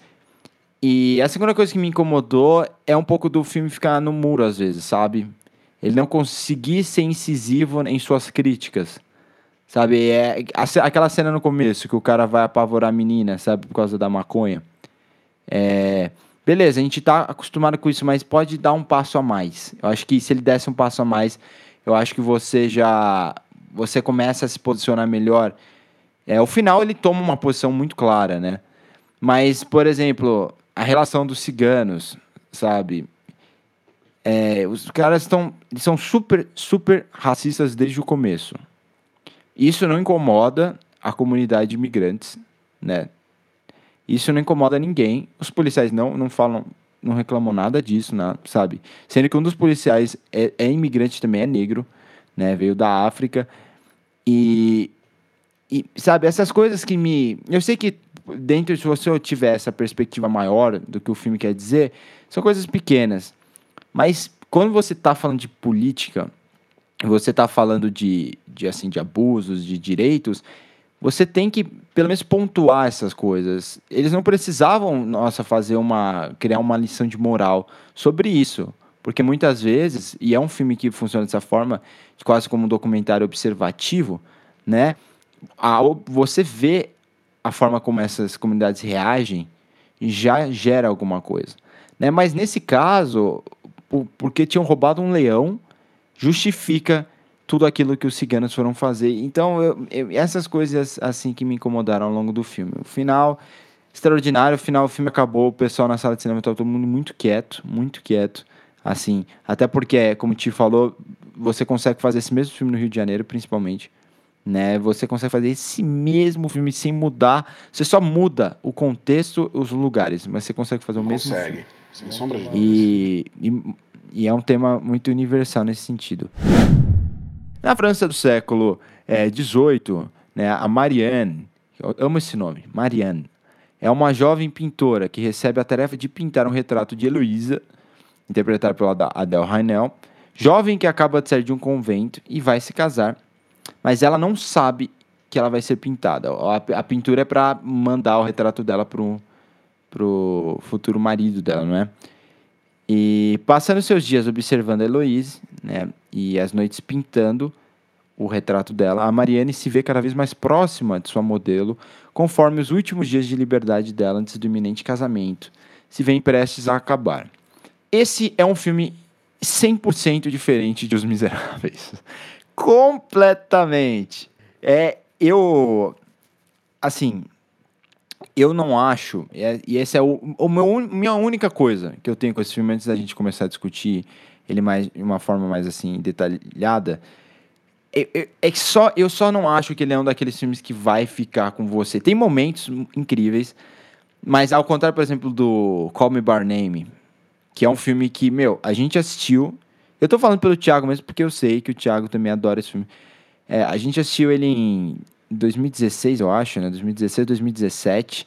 e a segunda coisa que me incomodou é um pouco do filme ficar no muro às vezes, sabe? Ele não conseguir ser incisivo em suas críticas. Sabe, é aquela cena no começo que o cara vai apavorar a menina, sabe, por causa da maconha. É, beleza, a gente tá acostumado com isso, mas pode dar um passo a mais. Eu acho que se ele desse um passo a mais, eu acho que você já você começa a se posicionar melhor. É, o final ele toma uma posição muito clara, né? Mas, por exemplo, a relação dos ciganos, sabe? É, os caras estão são super super racistas desde o começo. Isso não incomoda a comunidade de imigrantes, né? Isso não incomoda ninguém. Os policiais não, não falam não reclamou nada disso, sabe? Sendo que um dos policiais é, é imigrante também, é negro, né? Veio da África. E, e, sabe, essas coisas que me. Eu sei que dentro, se você tiver essa perspectiva maior do que o filme quer dizer, são coisas pequenas. Mas quando você está falando de política, você está falando de, de, assim, de abusos, de direitos, você tem que pelo menos pontuar essas coisas. Eles não precisavam, nossa, fazer uma criar uma lição de moral sobre isso, porque muitas vezes, e é um filme que funciona dessa forma, quase como um documentário observativo, né? A, você vê a forma como essas comunidades reagem já gera alguma coisa, né? Mas nesse caso, porque tinham roubado um leão, justifica tudo aquilo que os ciganos foram fazer. Então, eu, eu, essas coisas assim que me incomodaram ao longo do filme. O final, extraordinário. O final, o filme acabou, o pessoal na sala de cinema estava todo mundo muito quieto, muito quieto. Assim, até porque, como te falou, você consegue fazer esse mesmo filme no Rio de Janeiro, principalmente. Né? Você consegue fazer esse mesmo filme sem mudar. Você só muda o contexto, os lugares, mas você consegue fazer o mesmo Consegue. Sem sombra de E, e, e é um tema muito universal nesse sentido. Na França do século XVIII, é, né, a Marianne, eu amo esse nome, Marianne, é uma jovem pintora que recebe a tarefa de pintar um retrato de Heloísa, interpretada pela Adele Haenel, jovem que acaba de sair de um convento e vai se casar, mas ela não sabe que ela vai ser pintada. A, pintura é para mandar o retrato dela pro, pro futuro marido dela, não é? E passando seus dias observando a Heloíse, né, e as noites pintando o retrato dela, a Mariane se vê cada vez mais próxima de sua modelo, conforme os últimos dias de liberdade dela antes do iminente casamento se vê prestes a acabar. Esse é um filme 100% diferente de Os Miseráveis. [laughs] Completamente. É, eu assim, eu não acho, é, e essa é o, o meu, minha única coisa que eu tenho com esse filme antes da gente começar a discutir ele mais de uma forma mais assim detalhada, é, é, é, que só eu só não acho que ele é um daqueles filmes que vai ficar com você. Tem momentos incríveis, mas ao contrário, por exemplo, do Call Me By Name, que é um filme que, meu, a gente assistiu. Eu tô falando pelo Thiago mesmo porque eu sei que o Thiago também adora esse filme. É, a gente assistiu ele em 2016, eu acho, né? 2016, 2017.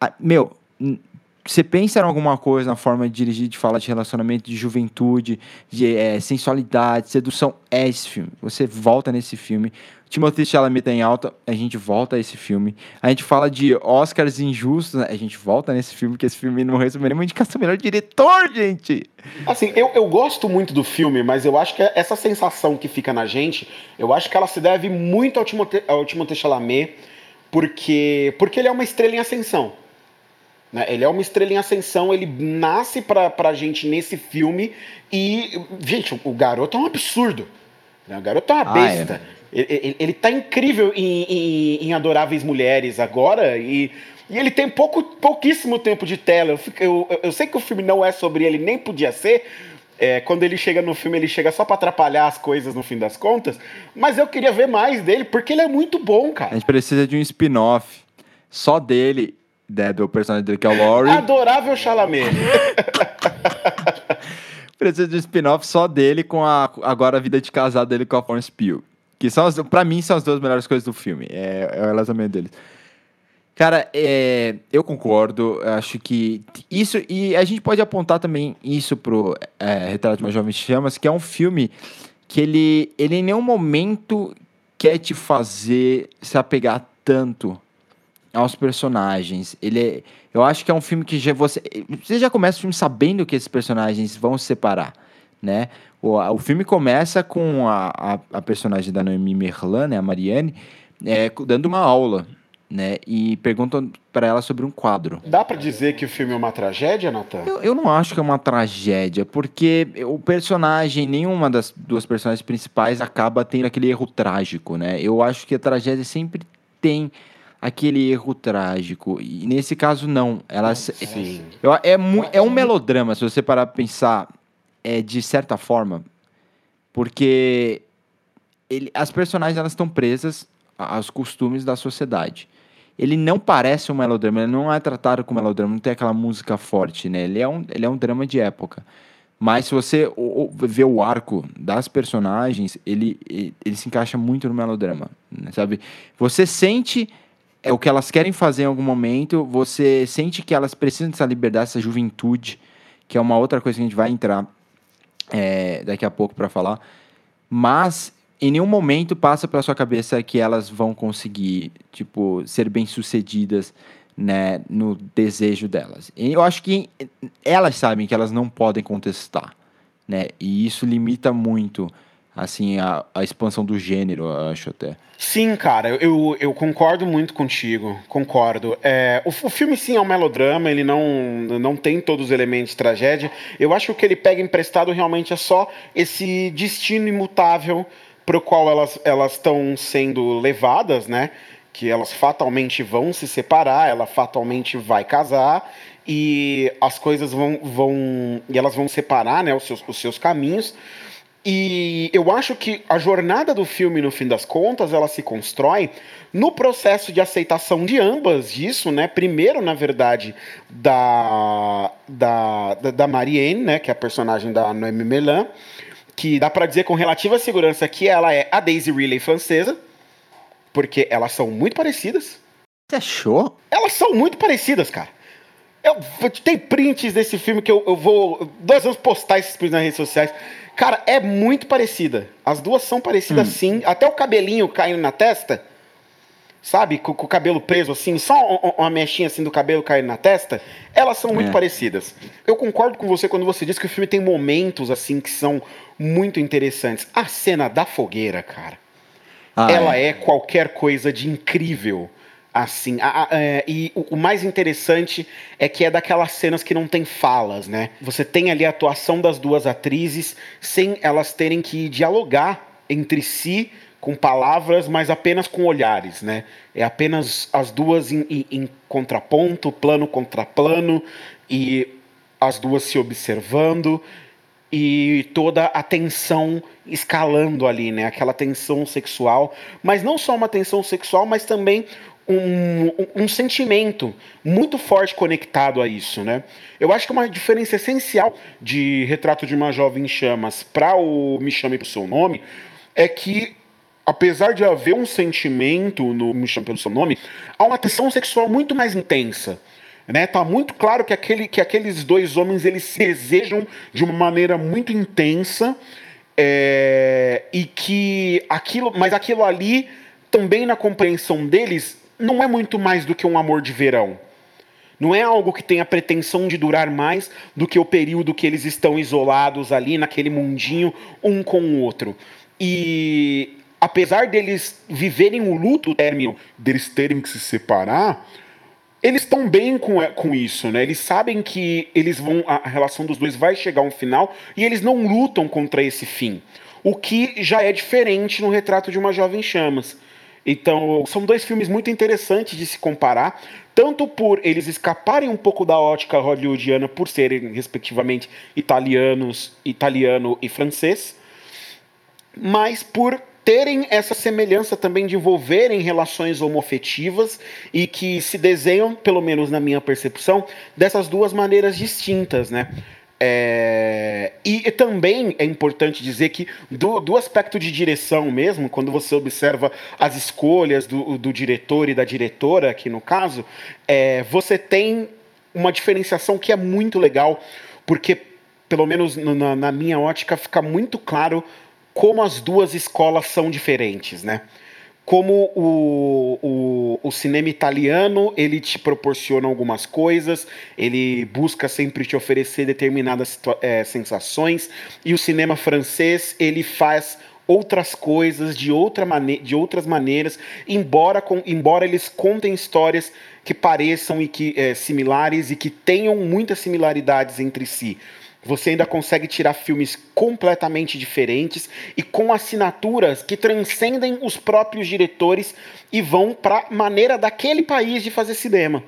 Ah, meu, você pensa em alguma coisa na forma de dirigir, de falar de relacionamento, de juventude, de é, sensualidade, sedução, é esse filme. Você volta nesse filme. Timothée Chalamet tá em alta, a gente volta a esse filme. A gente fala de Oscars injustos, a gente volta nesse filme, que esse filme não recebeu nenhuma indicação melhor diretor, gente. Assim, eu, eu gosto muito do filme, mas eu acho que essa sensação que fica na gente, eu acho que ela se deve muito ao Timothée, ao Timothée Chalamet, porque, porque ele é uma estrela em ascensão. Né? Ele é uma estrela em ascensão, ele nasce pra, pra gente nesse filme e, gente, o garoto é um absurdo. Né? O garoto é uma Ah, é. besta. Ele, ele, ele tá incrível em, em, em Adoráveis Mulheres agora e, e ele tem pouco, pouquíssimo tempo de tela. Eu, fico- eu, eu- sei que o filme não é sobre ele, nem podia ser. É, quando ele chega no filme, ele chega só pra atrapalhar as coisas no fim das contas. Mas eu queria ver mais dele, porque ele é muito bom, A cara. gente precisa de um spin-off só dele, né, do personagem dele, que é o Laurie. Adorável Chalamet. [laughs] Precisa de um spin-off só dele com a agora a vida de casado dele com a Florence Pugh. Que são as, pra mim são as duas melhores coisas do filme. É, é o relacionamento deles. Cara, é, eu concordo. Acho que isso. E a gente pode apontar também isso pro é, Retrato de uma Jovem Chamas, que é um filme que ele, ele em nenhum momento quer te fazer se apegar tanto aos personagens. Ele é, eu acho que é um filme que já você você já começa o filme sabendo que esses personagens vão se separar, né? O, a- o filme começa com a, a, a personagem da Noemi Merlan, né, a Marianne, é, dando uma aula, né? E perguntam para ela sobre um quadro. Dá pra dizer que o filme é uma tragédia, Natan? Eu, eu não acho que é uma tragédia, porque o personagem, nenhuma das duas personagens principais acaba tendo aquele erro trágico, né? Eu acho que a tragédia sempre tem aquele erro trágico. E nesse caso, não. Ela, Sim. é, mu- é um melodrama, se você parar pra pensar, é, de certa forma, porque ele- as personagens elas estão presas aos costumes da sociedade. ele não parece um melodrama, ele não é tratado como melodrama, não tem aquela música forte, né? Ele é um, ele é um drama de época. Mas se você vê o arco das personagens, ele, ele, ele se encaixa muito no melodrama, né, sabe? Você sente é o que elas querem fazer em algum momento, você sente que elas precisam dessa liberdade, dessa juventude, que é uma outra coisa que a gente vai entrar é, daqui a pouco para falar. Mas em nenhum momento passa pela sua cabeça que elas vão conseguir, tipo, ser bem-sucedidas, né, no desejo delas. E eu acho que elas sabem que elas não podem contestar, né? E isso limita muito assim a, a expansão do gênero, eu acho até. Sim, cara, eu, eu concordo muito contigo, concordo. É, o, o filme sim é um melodrama, ele não, não tem todos os elementos de tragédia. Eu acho que o que ele pega emprestado realmente é só esse destino imutável para o qual elas estão sendo levadas, né? Que elas fatalmente vão se separar, ela fatalmente vai casar e as coisas vão vão e elas vão separar, né? Os seus, os seus caminhos. E eu acho que a jornada do filme, no fim das contas, ela se constrói no processo de aceitação de ambas disso, né? Primeiro, na verdade, da, da, da Marianne, né? Que é a personagem da Noemi Melan, que dá para dizer com relativa segurança que ela é a Daisy Ridley francesa, porque elas são muito parecidas. Você achou? Elas são muito parecidas, cara. Eu, tem prints desse filme que eu, eu vou. Dois anos postar esses prints nas redes sociais. Cara, é muito parecida. As duas são parecidas hum. sim. Até o cabelinho caindo na testa. Sabe? Com, com o cabelo preso assim, só uma mechinha assim do cabelo caindo na testa. Elas são muito é. parecidas. Eu concordo com você quando você diz que o filme tem momentos assim que são muito interessantes. A cena da fogueira, cara. Ah, ela é. é qualquer coisa de incrível assim. A, a, é, e o, o, mais interessante é que é daquelas cenas que não tem falas, né? Você tem ali a atuação das duas atrizes sem elas terem que dialogar entre si com palavras, mas apenas com olhares, né? É apenas as duas em, em, em contraponto, plano contra plano, e as duas se observando e toda a tensão escalando ali, né? Aquela tensão sexual, mas não só uma tensão sexual, mas também um, um, sentimento muito forte conectado a isso, né? Eu acho que uma diferença essencial de Retrato de uma Jovem Chamas para o Me Chame pelo Seu Nome é que, apesar de haver um sentimento no Me Chame pelo Seu Nome, há uma tensão sexual muito mais intensa. Né, tá muito claro que, aquele, que aqueles dois homens eles se desejam de uma maneira muito intensa é, e que aquilo, mas aquilo ali também na compreensão deles não é muito mais do que um amor de verão. Não é algo que tenha pretensão de durar mais do que o período que eles estão isolados ali naquele mundinho, um com o outro. E apesar deles viverem o luto término, deles terem que se separar, eles estão bem com, com isso, né? Eles sabem que eles vão a relação dos dois vai chegar a um final e eles não lutam contra esse fim. O que já é diferente no retrato de uma jovem chamas. Então, são dois filmes muito interessantes de se comparar, tanto por eles escaparem um pouco da ótica hollywoodiana por serem, respectivamente, italianos, italiano e francês, mas por terem essa semelhança também de envolverem relações homofetivas e que se desenham, pelo menos na minha percepção, dessas duas maneiras distintas, né? É, e, e, também é importante dizer que, do, do, aspecto de direção mesmo, quando você observa as escolhas do, do diretor e da diretora, aqui no caso, é, você tem uma diferenciação que é muito legal, porque, pelo menos na, na minha ótica, fica muito claro como as duas escolas são diferentes, né? Como o, o, o, cinema italiano ele te proporciona algumas coisas, ele busca sempre te oferecer determinadas é, sensações, e o cinema francês ele faz outras coisas de, outra mane de outras maneiras, embora, com, embora eles contem histórias que pareçam e que é, similares e que tenham muitas similaridades entre si. Você ainda consegue tirar filmes completamente diferentes e com assinaturas que transcendem os próprios diretores e vão para a maneira daquele país de fazer cinema.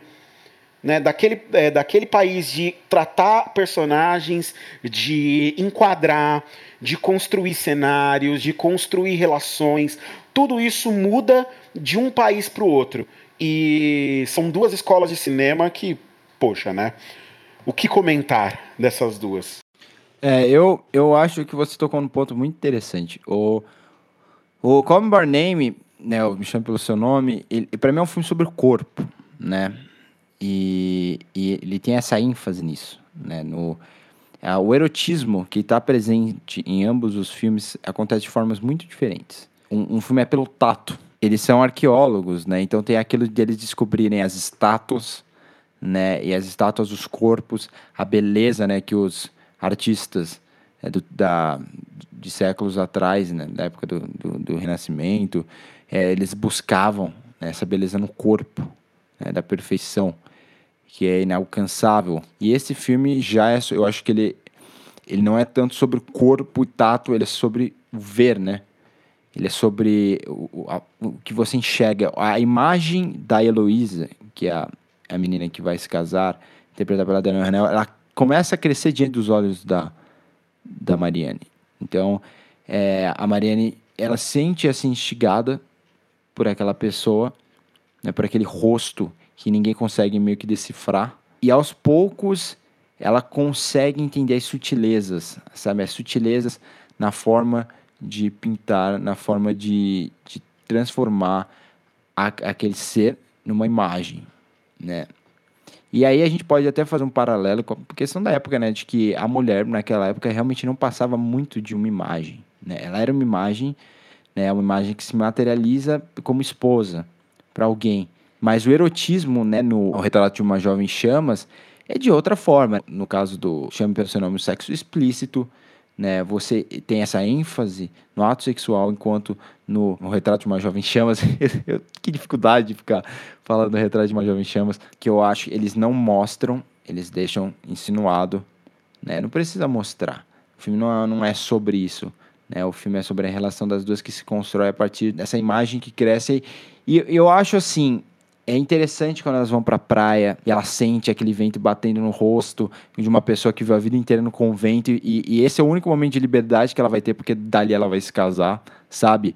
Né, daquele, é, daquele país de tratar personagens, de enquadrar, de construir cenários, de construir relações. Tudo isso muda de um país para o outro. E são duas escolas de cinema que, poxa, né? O que comentar dessas duas? É, eu, eu acho que você tocou num ponto muito interessante. O, o Call Me By Name, né, eu me pelo seu nome, ele, para mim é um filme sobre o corpo, né? E, e ele tem essa ênfase nisso, né? No, é, o erotismo que está presente em ambos os filmes acontece de formas muito diferentes. Um, um filme é pelo tato. Eles são arqueólogos, né? Então tem aquilo de eles descobrirem as estátuas, né? E as estátuas, os corpos, a beleza, né? Que os artistas é, do, da, de séculos atrás, né? Da época do, do, do Renascimento, é, eles buscavam né, essa beleza no corpo, né, da perfeição, que é inalcançável. E esse filme já é, eu acho que ele, ele não é tanto sobre corpo e tato, ele é sobre ver, né? Ele é sobre o, a, o que você enxerga. A imagem da Heloísa, que é a, a menina que vai se casar, interpretada pela Daniela Ranel, ela começa a crescer diante dos olhos da, da Mariane. Então, é, a Mariane, ela sente essa instigada por aquela pessoa, né, por aquele rosto que ninguém consegue meio que decifrar. E aos poucos ela consegue entender as sutilezas, sabe? As sutilezas na forma de pintar, na forma de, de transformar a, aquele ser numa imagem, né? E aí a gente pode até fazer um paralelo com a questão da época, né? De que a mulher naquela época realmente não passava muito de uma imagem, né? Ela era uma imagem né? Uma imagem que se materializa como esposa para alguém. Mas o erotismo, né, no retrato de uma jovem chamas, é de outra forma. No caso do Chame pelo seu nome, o sexo explícito, né? Você tem essa ênfase no ato sexual, enquanto no, no retrato de uma jovem chamas, [laughs] eu, que dificuldade de ficar falando do retrato de uma jovem chamas, que eu acho que eles não mostram, eles deixam insinuado, né? Não precisa mostrar. O filme não é, não é sobre isso. Né? O filme é sobre a relação das duas que se constrói a partir dessa imagem que cresce. E eu acho assim, é interessante quando elas vão para a praia e ela sente aquele vento batendo no rosto de uma pessoa que viu a vida inteira no convento e, e, esse é o único momento de liberdade que ela vai ter porque dali ela vai se casar, sabe?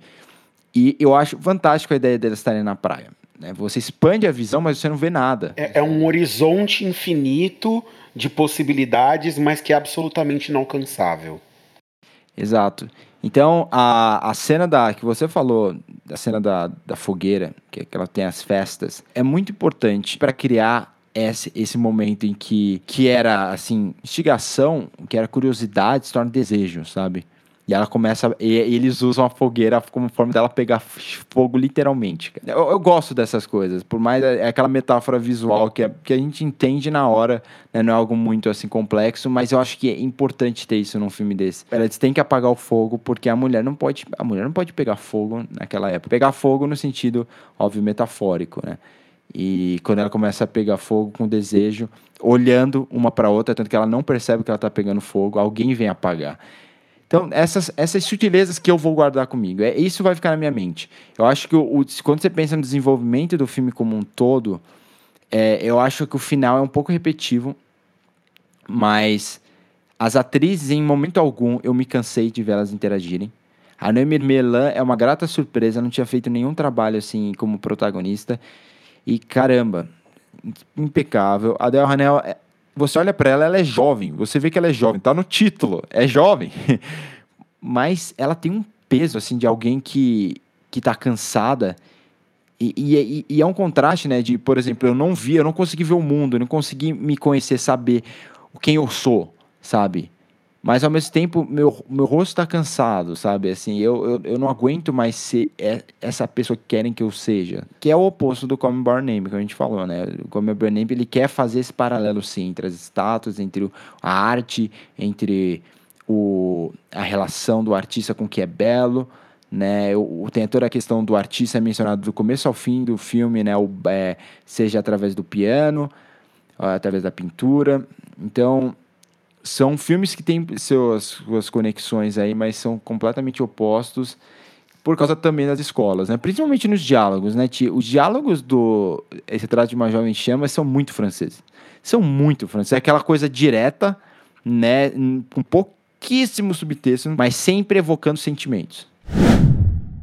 E eu acho fantástico a ideia delas estarem na praia. Né? Você expande a visão, mas você não vê nada. É, é um horizonte infinito de possibilidades, mas que é absolutamente inalcançável. Exato. Então, a, a cena da que você falou, a cena da, da fogueira, que, que ela tem as festas, é muito importante para criar esse, esse momento em que, que era, assim, instigação, que era curiosidade, se torna desejo, sabe? E ela começa. E, eles usam a fogueira como forma dela pegar fogo, literalmente. Eu, eu, gosto dessas coisas, por mais. É, é aquela metáfora visual que, é, que a gente entende na hora, né? Não é algo muito assim complexo, mas eu acho que é importante ter isso num filme desse. Eles têm que apagar o fogo, porque a mulher não pode. A mulher não pode pegar fogo naquela época. Pegar fogo no sentido, óbvio, metafórico, né? E quando ela começa a pegar fogo com desejo, olhando uma para outra, tanto que ela não percebe que ela está pegando fogo, alguém vem apagar. Então, essas, essas sutilezas que eu vou guardar comigo, é, isso vai ficar na minha mente. Eu acho que o, o quando você pensa no desenvolvimento do filme como um todo, é, eu acho que o final é um pouco repetitivo, mas as atrizes, em momento algum, eu me cansei de vê-las interagirem. A Noemi Melan é uma grata surpresa, não tinha feito nenhum trabalho assim como protagonista. E caramba, impecável. A Del Hanel é, você olha para ela, ela é jovem. Você vê que ela é jovem, tá no título, é jovem. [laughs] Mas ela tem um peso assim de alguém que que tá cansada. E, e, e, é um contraste, né? De, por exemplo, eu não vi, eu não consegui ver o mundo, eu não consegui me conhecer, saber quem eu sou, sabe? Mas ao mesmo tempo, meu, meu rosto está cansado, sabe? Assim, eu, eu, eu não aguento mais ser essa pessoa que querem que eu seja. Que é o oposto do Come Bar Name, que a gente falou, né? O Come Bar Name, ele quer fazer esse paralelo, sim, entre as estátuas, entre a arte, entre o, a relação do artista com o que é belo, né? O, tem toda a questão do artista mencionado do começo ao fim do filme, né? O, é, seja através do piano, através da pintura. Então são filmes que têm suas, suas conexões aí, mas são completamente opostos por causa também das escolas, né? Principalmente nos diálogos, né? Os diálogos do Esse Retrato de uma Jovem Chama são muito franceses. São muito franceses. É aquela coisa direta, né? Com pouquíssimo subtexto, mas sempre evocando sentimentos.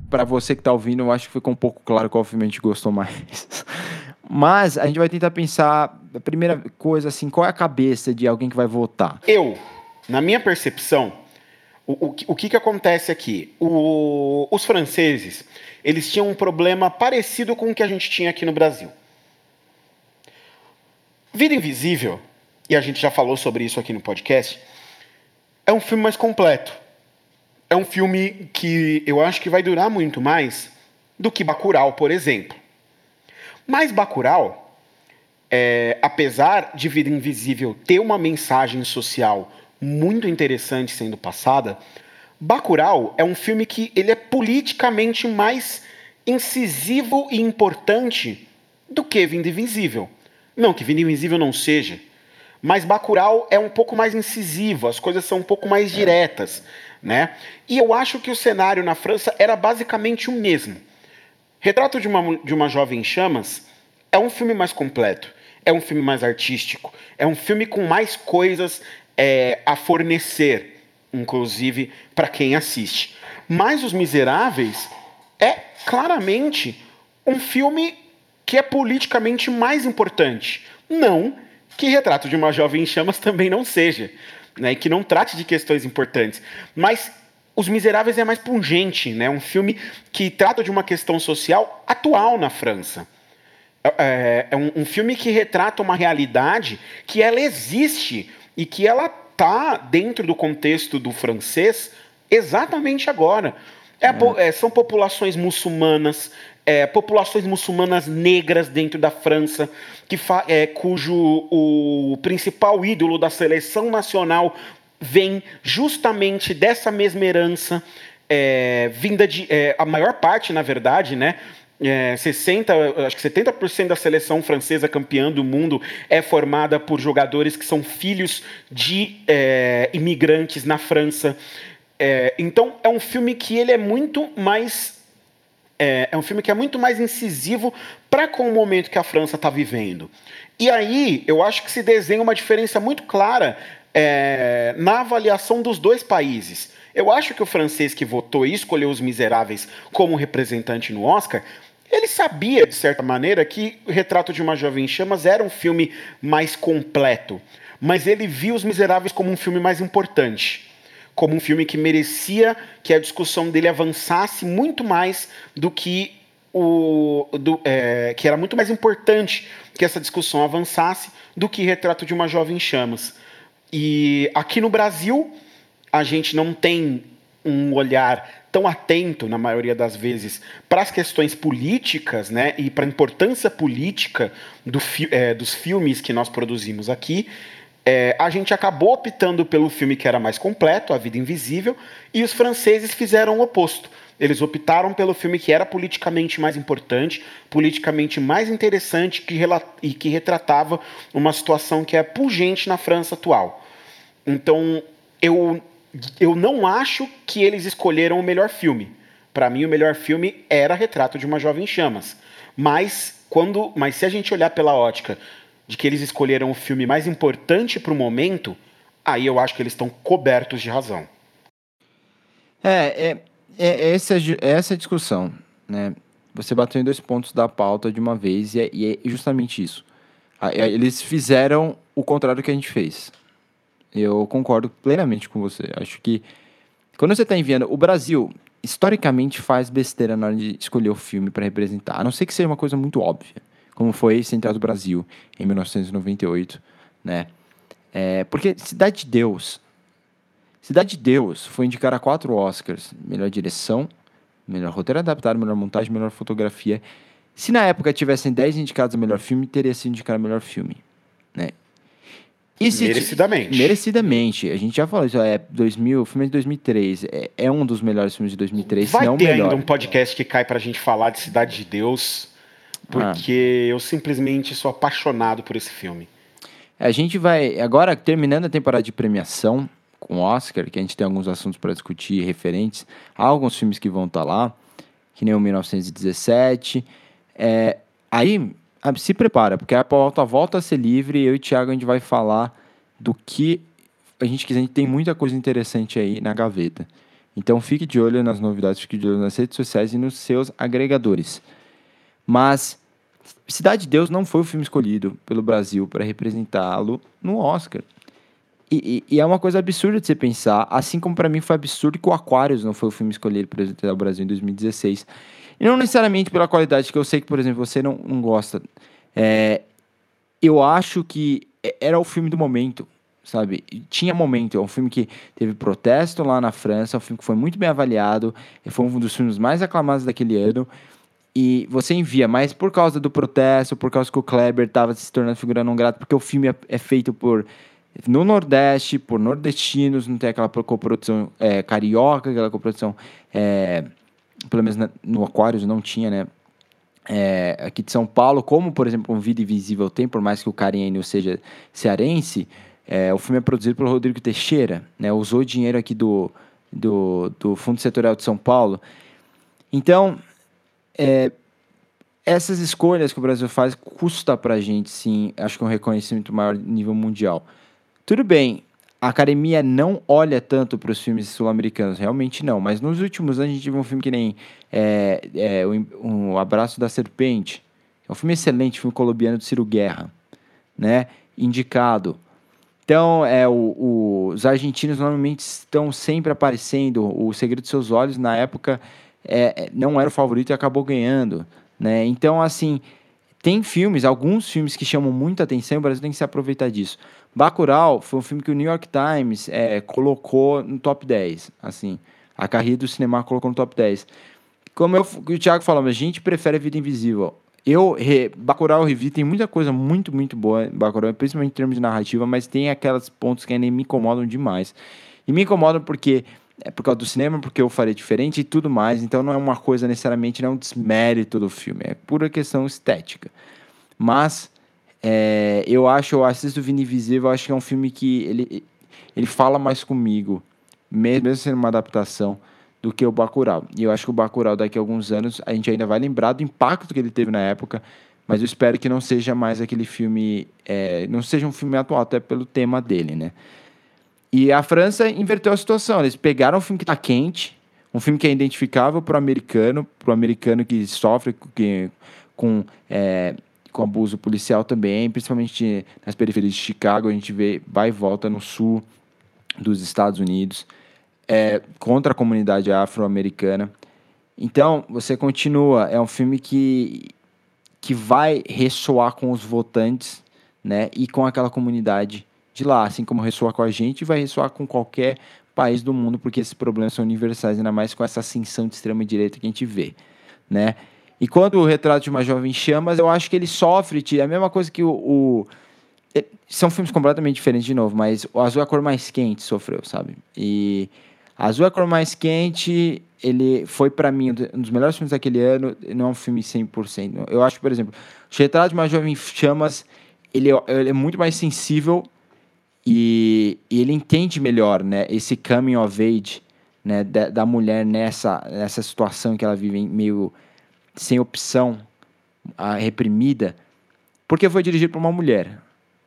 Para você que tá ouvindo, eu acho que ficou um pouco claro qual filme a gente gostou mais. [laughs] Mas a gente vai tentar pensar, a primeira coisa, assim, qual é a cabeça de alguém que vai votar? Eu, na minha percepção, o, o, que- o que, que acontece aqui? O- os franceses, eles tinham um problema parecido com o que a gente tinha aqui no Brasil. Vida Invisível, e a gente já falou sobre isso aqui no podcast, é um filme mais completo. É um filme que eu acho que vai durar muito mais do que Bacurau, por exemplo. Mas Bacurau, é, apesar de Vida Invisível ter uma mensagem social muito interessante sendo passada, Bacurau é um filme que ele é politicamente mais incisivo e importante do que Vida Invisível. Não que Vida Invisível não seja, mas Bacurau é um pouco mais incisivo, as coisas são um pouco mais diretas, né? E eu acho que o cenário na França era basicamente o mesmo. Retrato de uma, de uma Jovem em Chamas é um filme mais completo, é um filme mais artístico, é um filme com mais coisas é, a fornecer, inclusive para quem assiste. Mas Os Miseráveis é claramente um filme que é politicamente mais importante. Não que Retrato de uma Jovem em Chamas também não seja, né, que não trate de questões importantes, mas Os Miseráveis é mais pungente, né, um filme que trata de uma questão social atual na França. É, é um, um filme que retrata uma realidade que ela existe e que ela tá dentro do contexto do francês exatamente agora. É po- é, são populações muçulmanas, é, populações muçulmanas negras dentro da França, que é, cujo o principal ídolo da seleção nacional vem justamente dessa mesma herança, é, vinda de. é, a maior parte, na verdade, né? É, 60, acho que 70% da seleção francesa campeã do mundo é formada por jogadores que são filhos de é, imigrantes na França. É, então é um filme que ele é muito mais é, é um filme que é muito mais incisivo para com o momento que a França está vivendo. E aí eu acho que se desenha uma diferença muito clara é, na avaliação dos dois países. Eu acho que o francês que votou e escolheu Os Miseráveis como representante no Oscar, ele sabia, de certa maneira, que Retrato de uma Jovem em Chamas era um filme mais completo. Mas ele viu Os Miseráveis como um filme mais importante como um filme que merecia que a discussão dele avançasse muito mais do que o do, é, que era muito mais importante que essa discussão avançasse do que Retrato de uma Jovem em Chamas. E aqui no Brasil a gente não tem um olhar tão atento, na maioria das vezes, para as questões políticas né, e para a importância política do fi- é, dos filmes que nós produzimos aqui. É, a gente acabou optando pelo filme que era mais completo, A Vida Invisível, e os franceses fizeram o oposto. Eles optaram pelo filme que era politicamente mais importante, politicamente mais interessante que e que retratava uma situação que é pungente na França atual. Então, eu, eu não acho que eles escolheram o melhor filme. Para mim, o melhor filme era Retrato de uma Jovem em Chamas. Mas, quando, mas se a gente olhar pela ótica de que eles escolheram o filme mais importante para o momento, aí eu acho que eles estão cobertos de razão. É, é, é essa, ju- é essa a discussão, né? Você bateu em dois pontos da pauta de uma vez e é, e é justamente isso. É, Eles fizeram o contrário do que a gente fez. Eu concordo plenamente com você. Acho que quando você está enviando, o Brasil historicamente faz besteira na hora de escolher o filme para representar, a não ser que seja uma coisa muito óbvia, como foi Central do Brasil em 1998, né? É, porque Cidade de Deus Cidade de Deus foi indicar a quatro Oscars: melhor direção, melhor roteiro adaptado, melhor montagem, melhor fotografia. Se na época tivessem 10 indicados a melhor filme, teria sido indicado a melhor filme, né? E se Merecidamente. Merecidamente. A gente já falou isso, é 2000, o filme é de 2003, é, é um dos melhores filmes de 2003, Vai se não o ter melhor. ainda um podcast que cai pra gente falar de Cidade de Deus, porque eu simplesmente sou apaixonado por esse filme. A gente vai, agora terminando a temporada de premiação com o Oscar, que a gente tem alguns assuntos para discutir referentes a alguns filmes que vão estar lá, que nem o 1917. É, aí, se prepara, porque a pauta volta a ser livre eu e o Thiago a gente vai falar do que a gente quiser. A gente tem muita coisa interessante aí na gaveta. Então fique de olho nas novidades, fique de olho nas redes sociais e nos seus agregadores. Mas Cidade de Deus não foi o filme escolhido pelo Brasil para representá-lo no Oscar. E, e- e é uma coisa absurda de você pensar, assim como para mim foi absurdo que o Aquarius não foi o filme escolhido para representar o Brasil em 2016. E não necessariamente pela qualidade, que eu sei que, por exemplo, você não, não gosta. É, eu acho que é- era o filme do momento, sabe? Tinha momento. É um filme que teve protesto lá na França, é um filme que foi muito bem avaliado, foi um dos filmes mais aclamados daquele ano. E você envia, mas por causa do protesto, por causa que o Kleber estava se tornando figura não grata, porque o filme é, é feito por no Nordeste, por nordestinos, não tem aquela coprodução é, carioca, aquela coprodução, é, pelo menos na- no Aquarius não tinha, né? é, aqui de São Paulo, como por exemplo um Vida Invisível tem, por mais que o carinha ainda seja cearense, é, o filme é produzido pelo Rodrigo Teixeira, né? Usou dinheiro aqui do, do, do Fundo Setorial de São Paulo. Então, é, essas escolhas que o Brasil faz custa pra gente, sim, acho que um reconhecimento maior nível mundial. Tudo bem, a academia não olha tanto para os filmes sul-americanos, realmente não, mas nos últimos anos a gente teve um filme que nem é, é, o, Abraço da Serpente, é um filme excelente, filme colombiano de Ciro Guerra, né? Indicado. Então, é, o- o- os argentinos normalmente estão sempre aparecendo. O Segredo de Seus Olhos, na época, é, é, não era o favorito e acabou ganhando. Né? Então, assim, tem filmes, alguns filmes que chamam muita atenção e o Brasil tem que se aproveitar disso. Bacurau foi um filme que o New York Times é, colocou no top 10. Assim, a carreira do cinema colocou no top 10. Como eu, o Thiago falou, a gente prefere Vida Invisível. Eu, re, Bacurau eu revi, tem muita coisa muito, muito boa em Bacurau, principalmente em termos de narrativa, mas tem aquelas pontos que ainda me incomodam demais. E me incomodam porque é por causa do cinema, porque eu farei diferente e tudo mais, então não é uma coisa necessariamente, não é um desmérito do filme, é pura questão estética. Mas é, eu acho, eu assisto Vida Invisível, eu acho que é um filme que ele, ele fala mais comigo, mesmo sendo uma adaptação, do que o Bacurau. E eu acho que o Bacurau, daqui a alguns anos, a gente ainda vai lembrar do impacto que ele teve na época, mas eu espero que não seja mais aquele filme, é, não seja um filme atual, até pelo tema dele, né? E a França inverteu a situação, eles pegaram um filme que está quente, um filme que é identificável para o americano, para o americano que sofre com, que- com, é, com abuso policial também, principalmente nas periferias de Chicago, a gente vê vai e volta no sul dos Estados Unidos, é, contra a comunidade afro-americana. Então, você continua, é um filme que, que vai ressoar com os votantes, né, e com aquela comunidade de lá, assim como ressoa com a gente, vai ressoar com qualquer país do mundo, porque esses problemas são universais, ainda mais com essa ascensão de extrema direita que a gente vê, né? E quando o retrato de uma jovem em chamas, eu acho que ele sofre, tira a mesma coisa que o, o é, são filmes completamente diferentes de novo, mas o Azul é a cor mais quente sofreu, sabe? E Azul é a cor mais quente, ele foi pra mim um dos melhores filmes daquele ano, não é um filme 100%. Eu acho, por exemplo, o Retrato de uma Jovem em Chamas, ele, é- ele é muito mais sensível e, e ele entende melhor, né, esse coming of age, né, da, da mulher nessa, nessa situação que ela vive meio sem opção, a, reprimida, porque foi dirigido por uma mulher.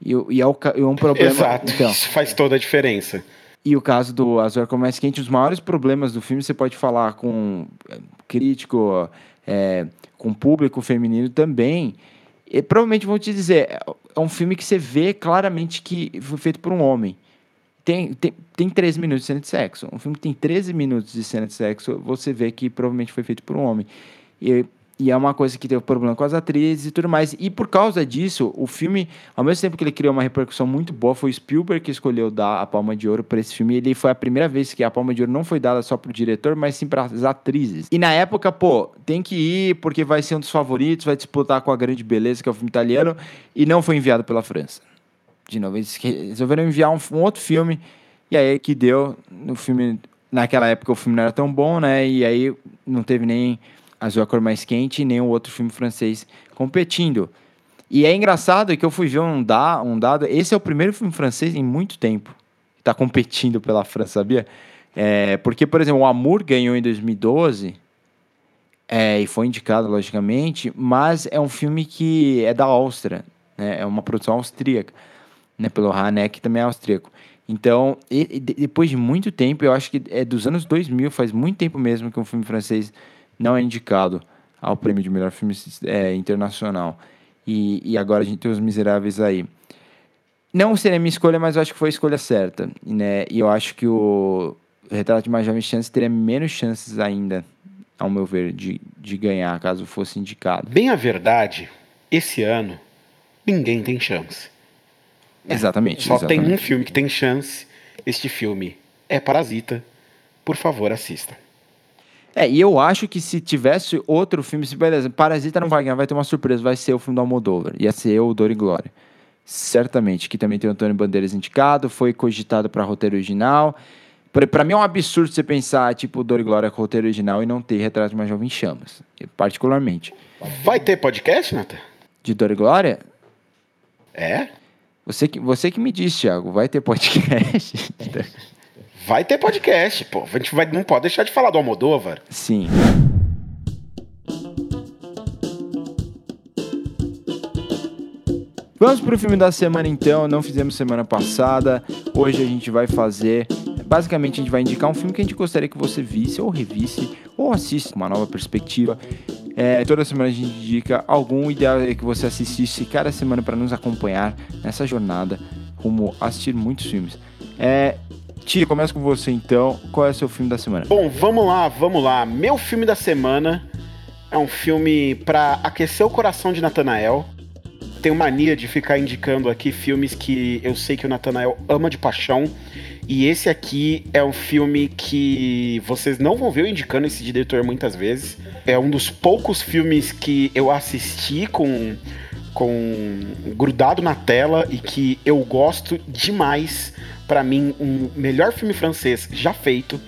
E, e é, o é um problema. Exato. Então, Isso faz toda a diferença. e o caso do Azul é a Cor Mais Quente, os maiores problemas do filme você pode falar com eh, crítico, é, com público feminino também. E provavelmente vão te dizer, é é um filme que você vê claramente que foi feito por um homem. Tem, tem, tem 13 minutos de cena de sexo. Um filme que tem 13 minutos de cena de sexo, você vê que provavelmente foi feito por um homem. E, e é uma coisa que teve problema com as atrizes e tudo mais. E por causa disso, o filme, ao mesmo tempo que ele criou uma repercussão muito boa, foi o Spielberg que escolheu dar a Palma de Ouro para esse filme. Ele foi a primeira vez que a Palma de Ouro não foi dada só pro diretor, mas sim para as atrizes. E na época, pô, tem que ir porque vai ser um dos favoritos, vai disputar com a Grande Beleza, que é o filme italiano, e não foi enviado pela França. De novo, eles resolveram enviar um, um outro filme, e aí que deu no filme. Naquela época o filme não era tão bom, né? E aí não teve nem Azul é a Cor Mais Quente e o outro filme francês competindo. E é engraçado que eu fui ver um, da, um dado. Esse é o primeiro filme francês em muito tempo que está competindo pela França, sabia? É, porque, por exemplo, o Amour ganhou em 2012 é, e foi indicado, logicamente, mas é um filme que é da Áustria, né? É uma produção austríaca, né? Pelo Hanek, que também é austríaco. Então, e- e de- depois de muito tempo, eu acho que é dos anos 2000, faz muito tempo mesmo que um filme francês não é indicado ao prêmio de melhor filme é, internacional. E, e agora a gente tem Os Miseráveis aí. Não seria minha escolha, mas eu acho que foi a escolha certa. Né? E eu acho que o Retrato de uma Jovem Chance teria menos chances ainda, ao meu ver, de, de ganhar, caso fosse indicado. Bem a verdade, esse ano, ninguém tem chance. Exatamente. Só exatamente. tem um filme que tem chance. Este filme é Parasita. Por favor, assista. É, e eu acho que se tivesse outro filme, se beleza, Parasita não vai ganhar, vai ter uma surpresa, vai ser o filme do Almodóvar. Ia ser o Dor e Glória. Certamente, que também tem o Antônio Bandeiras indicado, foi cogitado para roteiro original. Pra mim é um absurdo você pensar, tipo, Dor e Glória com roteiro original e não ter Retrato de uma Jovem em Chamas. Particularmente. Vai ter podcast, Nathan? De Dor e Glória, É? você que, você que me disse, Thiago, vai ter podcast? [laughs] Vai ter podcast, pô. A gente vai, não pode deixar de falar do Almodóvar. Sim. Vamos pro filme da semana então, não fizemos semana passada. Hoje a gente vai fazer. Basicamente, a gente vai indicar um filme que a gente gostaria que você visse, ou revisse, ou assista com uma nova perspectiva. É, toda semana a gente indica algum. Ideal é que você assistisse cada semana para nos acompanhar nessa jornada a assistir muitos filmes. É, Tia, começa com você então. Qual é o seu filme da semana? Bom, vamos lá, vamos lá. Meu filme da semana é um filme pra aquecer o coração de Natanael. Tenho mania de ficar indicando aqui filmes que eu sei que o Natanael ama de paixão. E esse aqui é um filme que vocês não vão ver eu indicando esse diretor muitas vezes. É um dos poucos filmes que eu assisti com, com grudado na tela e que eu gosto demais. Pra mim, um melhor filme francês já feito.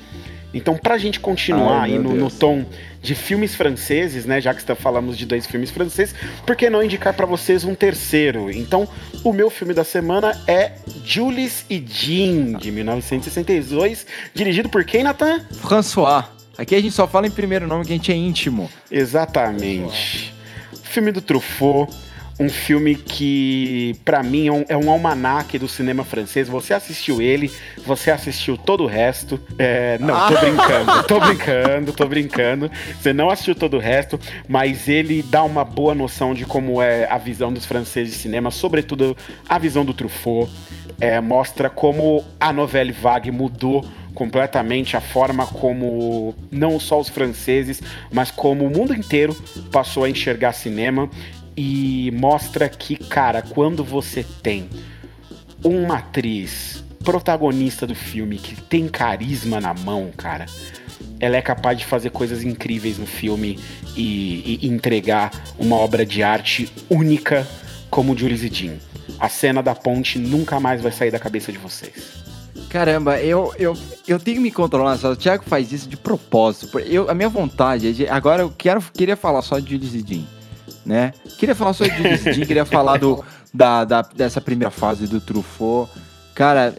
Então, pra gente continuar Ai, aí no, no tom de filmes franceses, né? Já que está- falamos de dois filmes franceses, por que não indicar pra vocês um terceiro? Então, o meu filme da semana é Jules e Jean, de 1962, dirigido por quem, Nathan? François. Aqui a gente só fala em primeiro nome que a gente é íntimo. Exatamente. Filme do Truffaut, um filme que, pra mim, é um, é um almanaque do cinema francês. Você assistiu ele, você assistiu todo o resto. É, não, tô brincando, tô brincando, tô brincando. Você não assistiu todo o resto, mas ele dá uma boa noção de como é a visão dos franceses de cinema, sobretudo a visão do Truffaut. É, mostra como a novela vague mudou completamente a forma como não só os franceses, mas como o mundo inteiro passou a enxergar cinema e mostra que, cara, quando você tem uma atriz protagonista do filme que tem carisma na mão, cara, ela é capaz de fazer coisas incríveis no filme e, e entregar uma obra de arte única como Jules e Jean. A cena da ponte nunca mais vai sair da cabeça de vocês. Caramba, eu, eu, eu tenho que me controlar só. O Thiago faz isso de propósito. Eu, a minha vontade é de. Agora eu quero, queria falar só de Jules e Jean, né? Queria falar só de Jean, queria falar do, da, da- dessa primeira fase do Truffaut. Cara,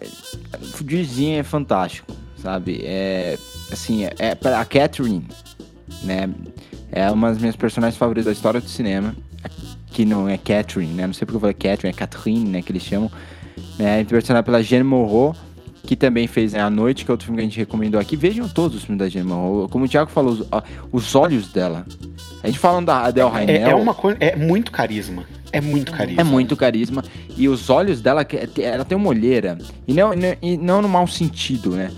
o Jean é fantástico, sabe? É. Assim, é, é a Catherine, né? É uma das minhas personagens favoritas da história do cinema. Que não é Catherine, né? Não sei porque eu falei Catherine, é Catherine, né? Que eles chamam. Né? Interpretada pela Jeanne Moreau, que também fez né, A Noite, que é outro filme que a gente recomendou aqui. Vejam todos os filmes da Moreau. Como o Thiago falou, os, ó, os olhos dela. A gente falando da Adele É, Rainel. é uma coisa. É muito carisma. É muito carisma. É muito carisma. E os olhos dela, é, ela tem uma olheira. E não, e não no mau sentido, né?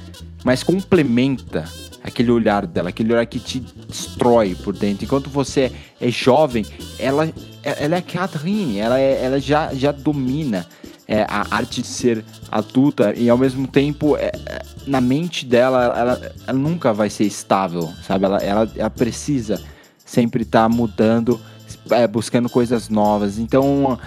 Mas complementa aquele olhar dela, aquele olhar que te destrói por dentro. Enquanto você é jovem, ela, ela é Catherine, ela, é- ela já, já domina é, a arte de ser adulta e ao mesmo tempo é, é, na mente dela ela, ela nunca vai ser estável, sabe? Ela, ela, ela precisa sempre estar mudando, é, buscando coisas novas. Então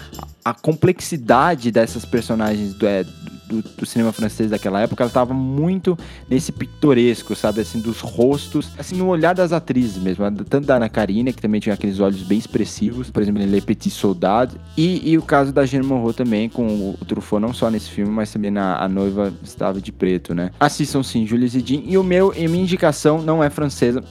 a, a complexidade dessas personagens do, é, do, do cinema francês daquela época, ela tava muito nesse pitoresco, sabe? Assim, dos rostos, assim, no olhar das atrizes mesmo. Tanto da Ana Karina, que também tinha aqueles olhos bem expressivos, por exemplo, em Le Petit Soldado. E, e o caso da Jeanne Moreau também, com o, o Truffaut, não só nesse filme, mas também na A Noiva Estava de Preto, né? Assistam sim, Jules e Jean. E o meu, e minha indicação não é francesa.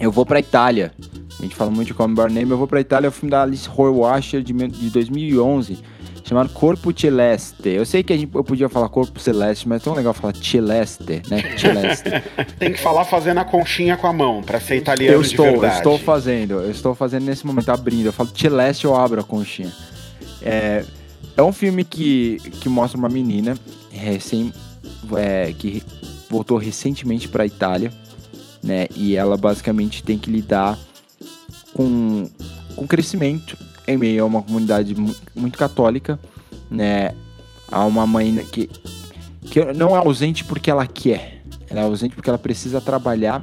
Eu vou pra Itália. A gente fala muito de Come Bar Name. Eu vou pra Itália, é o filme da Alice Rohrwacher de, de 2011, chamado Corpo Celeste. Eu sei que a gente, eu podia falar Corpo Celeste, mas é tão legal falar Celeste, né? [laughs] Celeste. Tem que falar fazendo a conchinha com a mão, pra ser italiano eu estou, de verdade. estou fazendo, eu estou fazendo nesse momento, abrindo. Eu falo Celeste, eu abro a conchinha. É, é um filme que, que mostra uma menina recém, é, que voltou recentemente para a Itália, né? E ela basicamente tem que lidar com, com crescimento em meio a uma comunidade mu- muito católica, né? Há uma mãe que, que não é ausente porque ela quer, ela é ausente porque ela precisa trabalhar,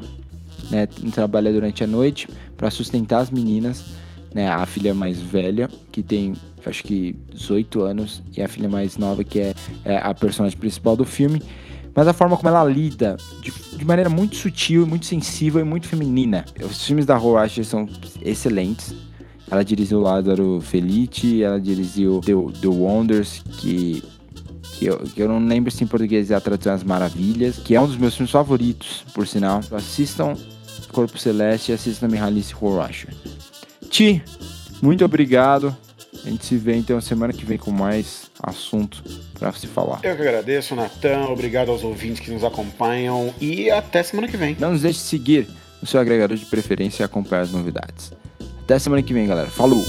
né? Trabalha durante a noite para sustentar as meninas, né? A filha mais velha, que tem acho que 18 anos, e a filha mais nova, que é, é a personagem principal do filme. Mas a forma como ela lida, de, de maneira muito sutil, muito sensível e muito feminina. Os filmes da Asher são excelentes. Ela dirigiu Lázaro Felice, ela dirigiu The, The Wonders, que, que, eu, que eu não lembro se em português é a tradução As Maravilhas, que é um dos meus filmes favoritos, por sinal. Assistam Corpo Celeste e assistam Mihalis Horror Asher. Ti, muito obrigado. A gente se vê então semana que vem com mais assunto pra se falar. Eu que agradeço, Natan. Obrigado aos ouvintes que nos acompanham. E até semana que vem. Não nos deixe de seguir no seu agregador de preferência e acompanhar as novidades. Até semana que vem, galera. Falou!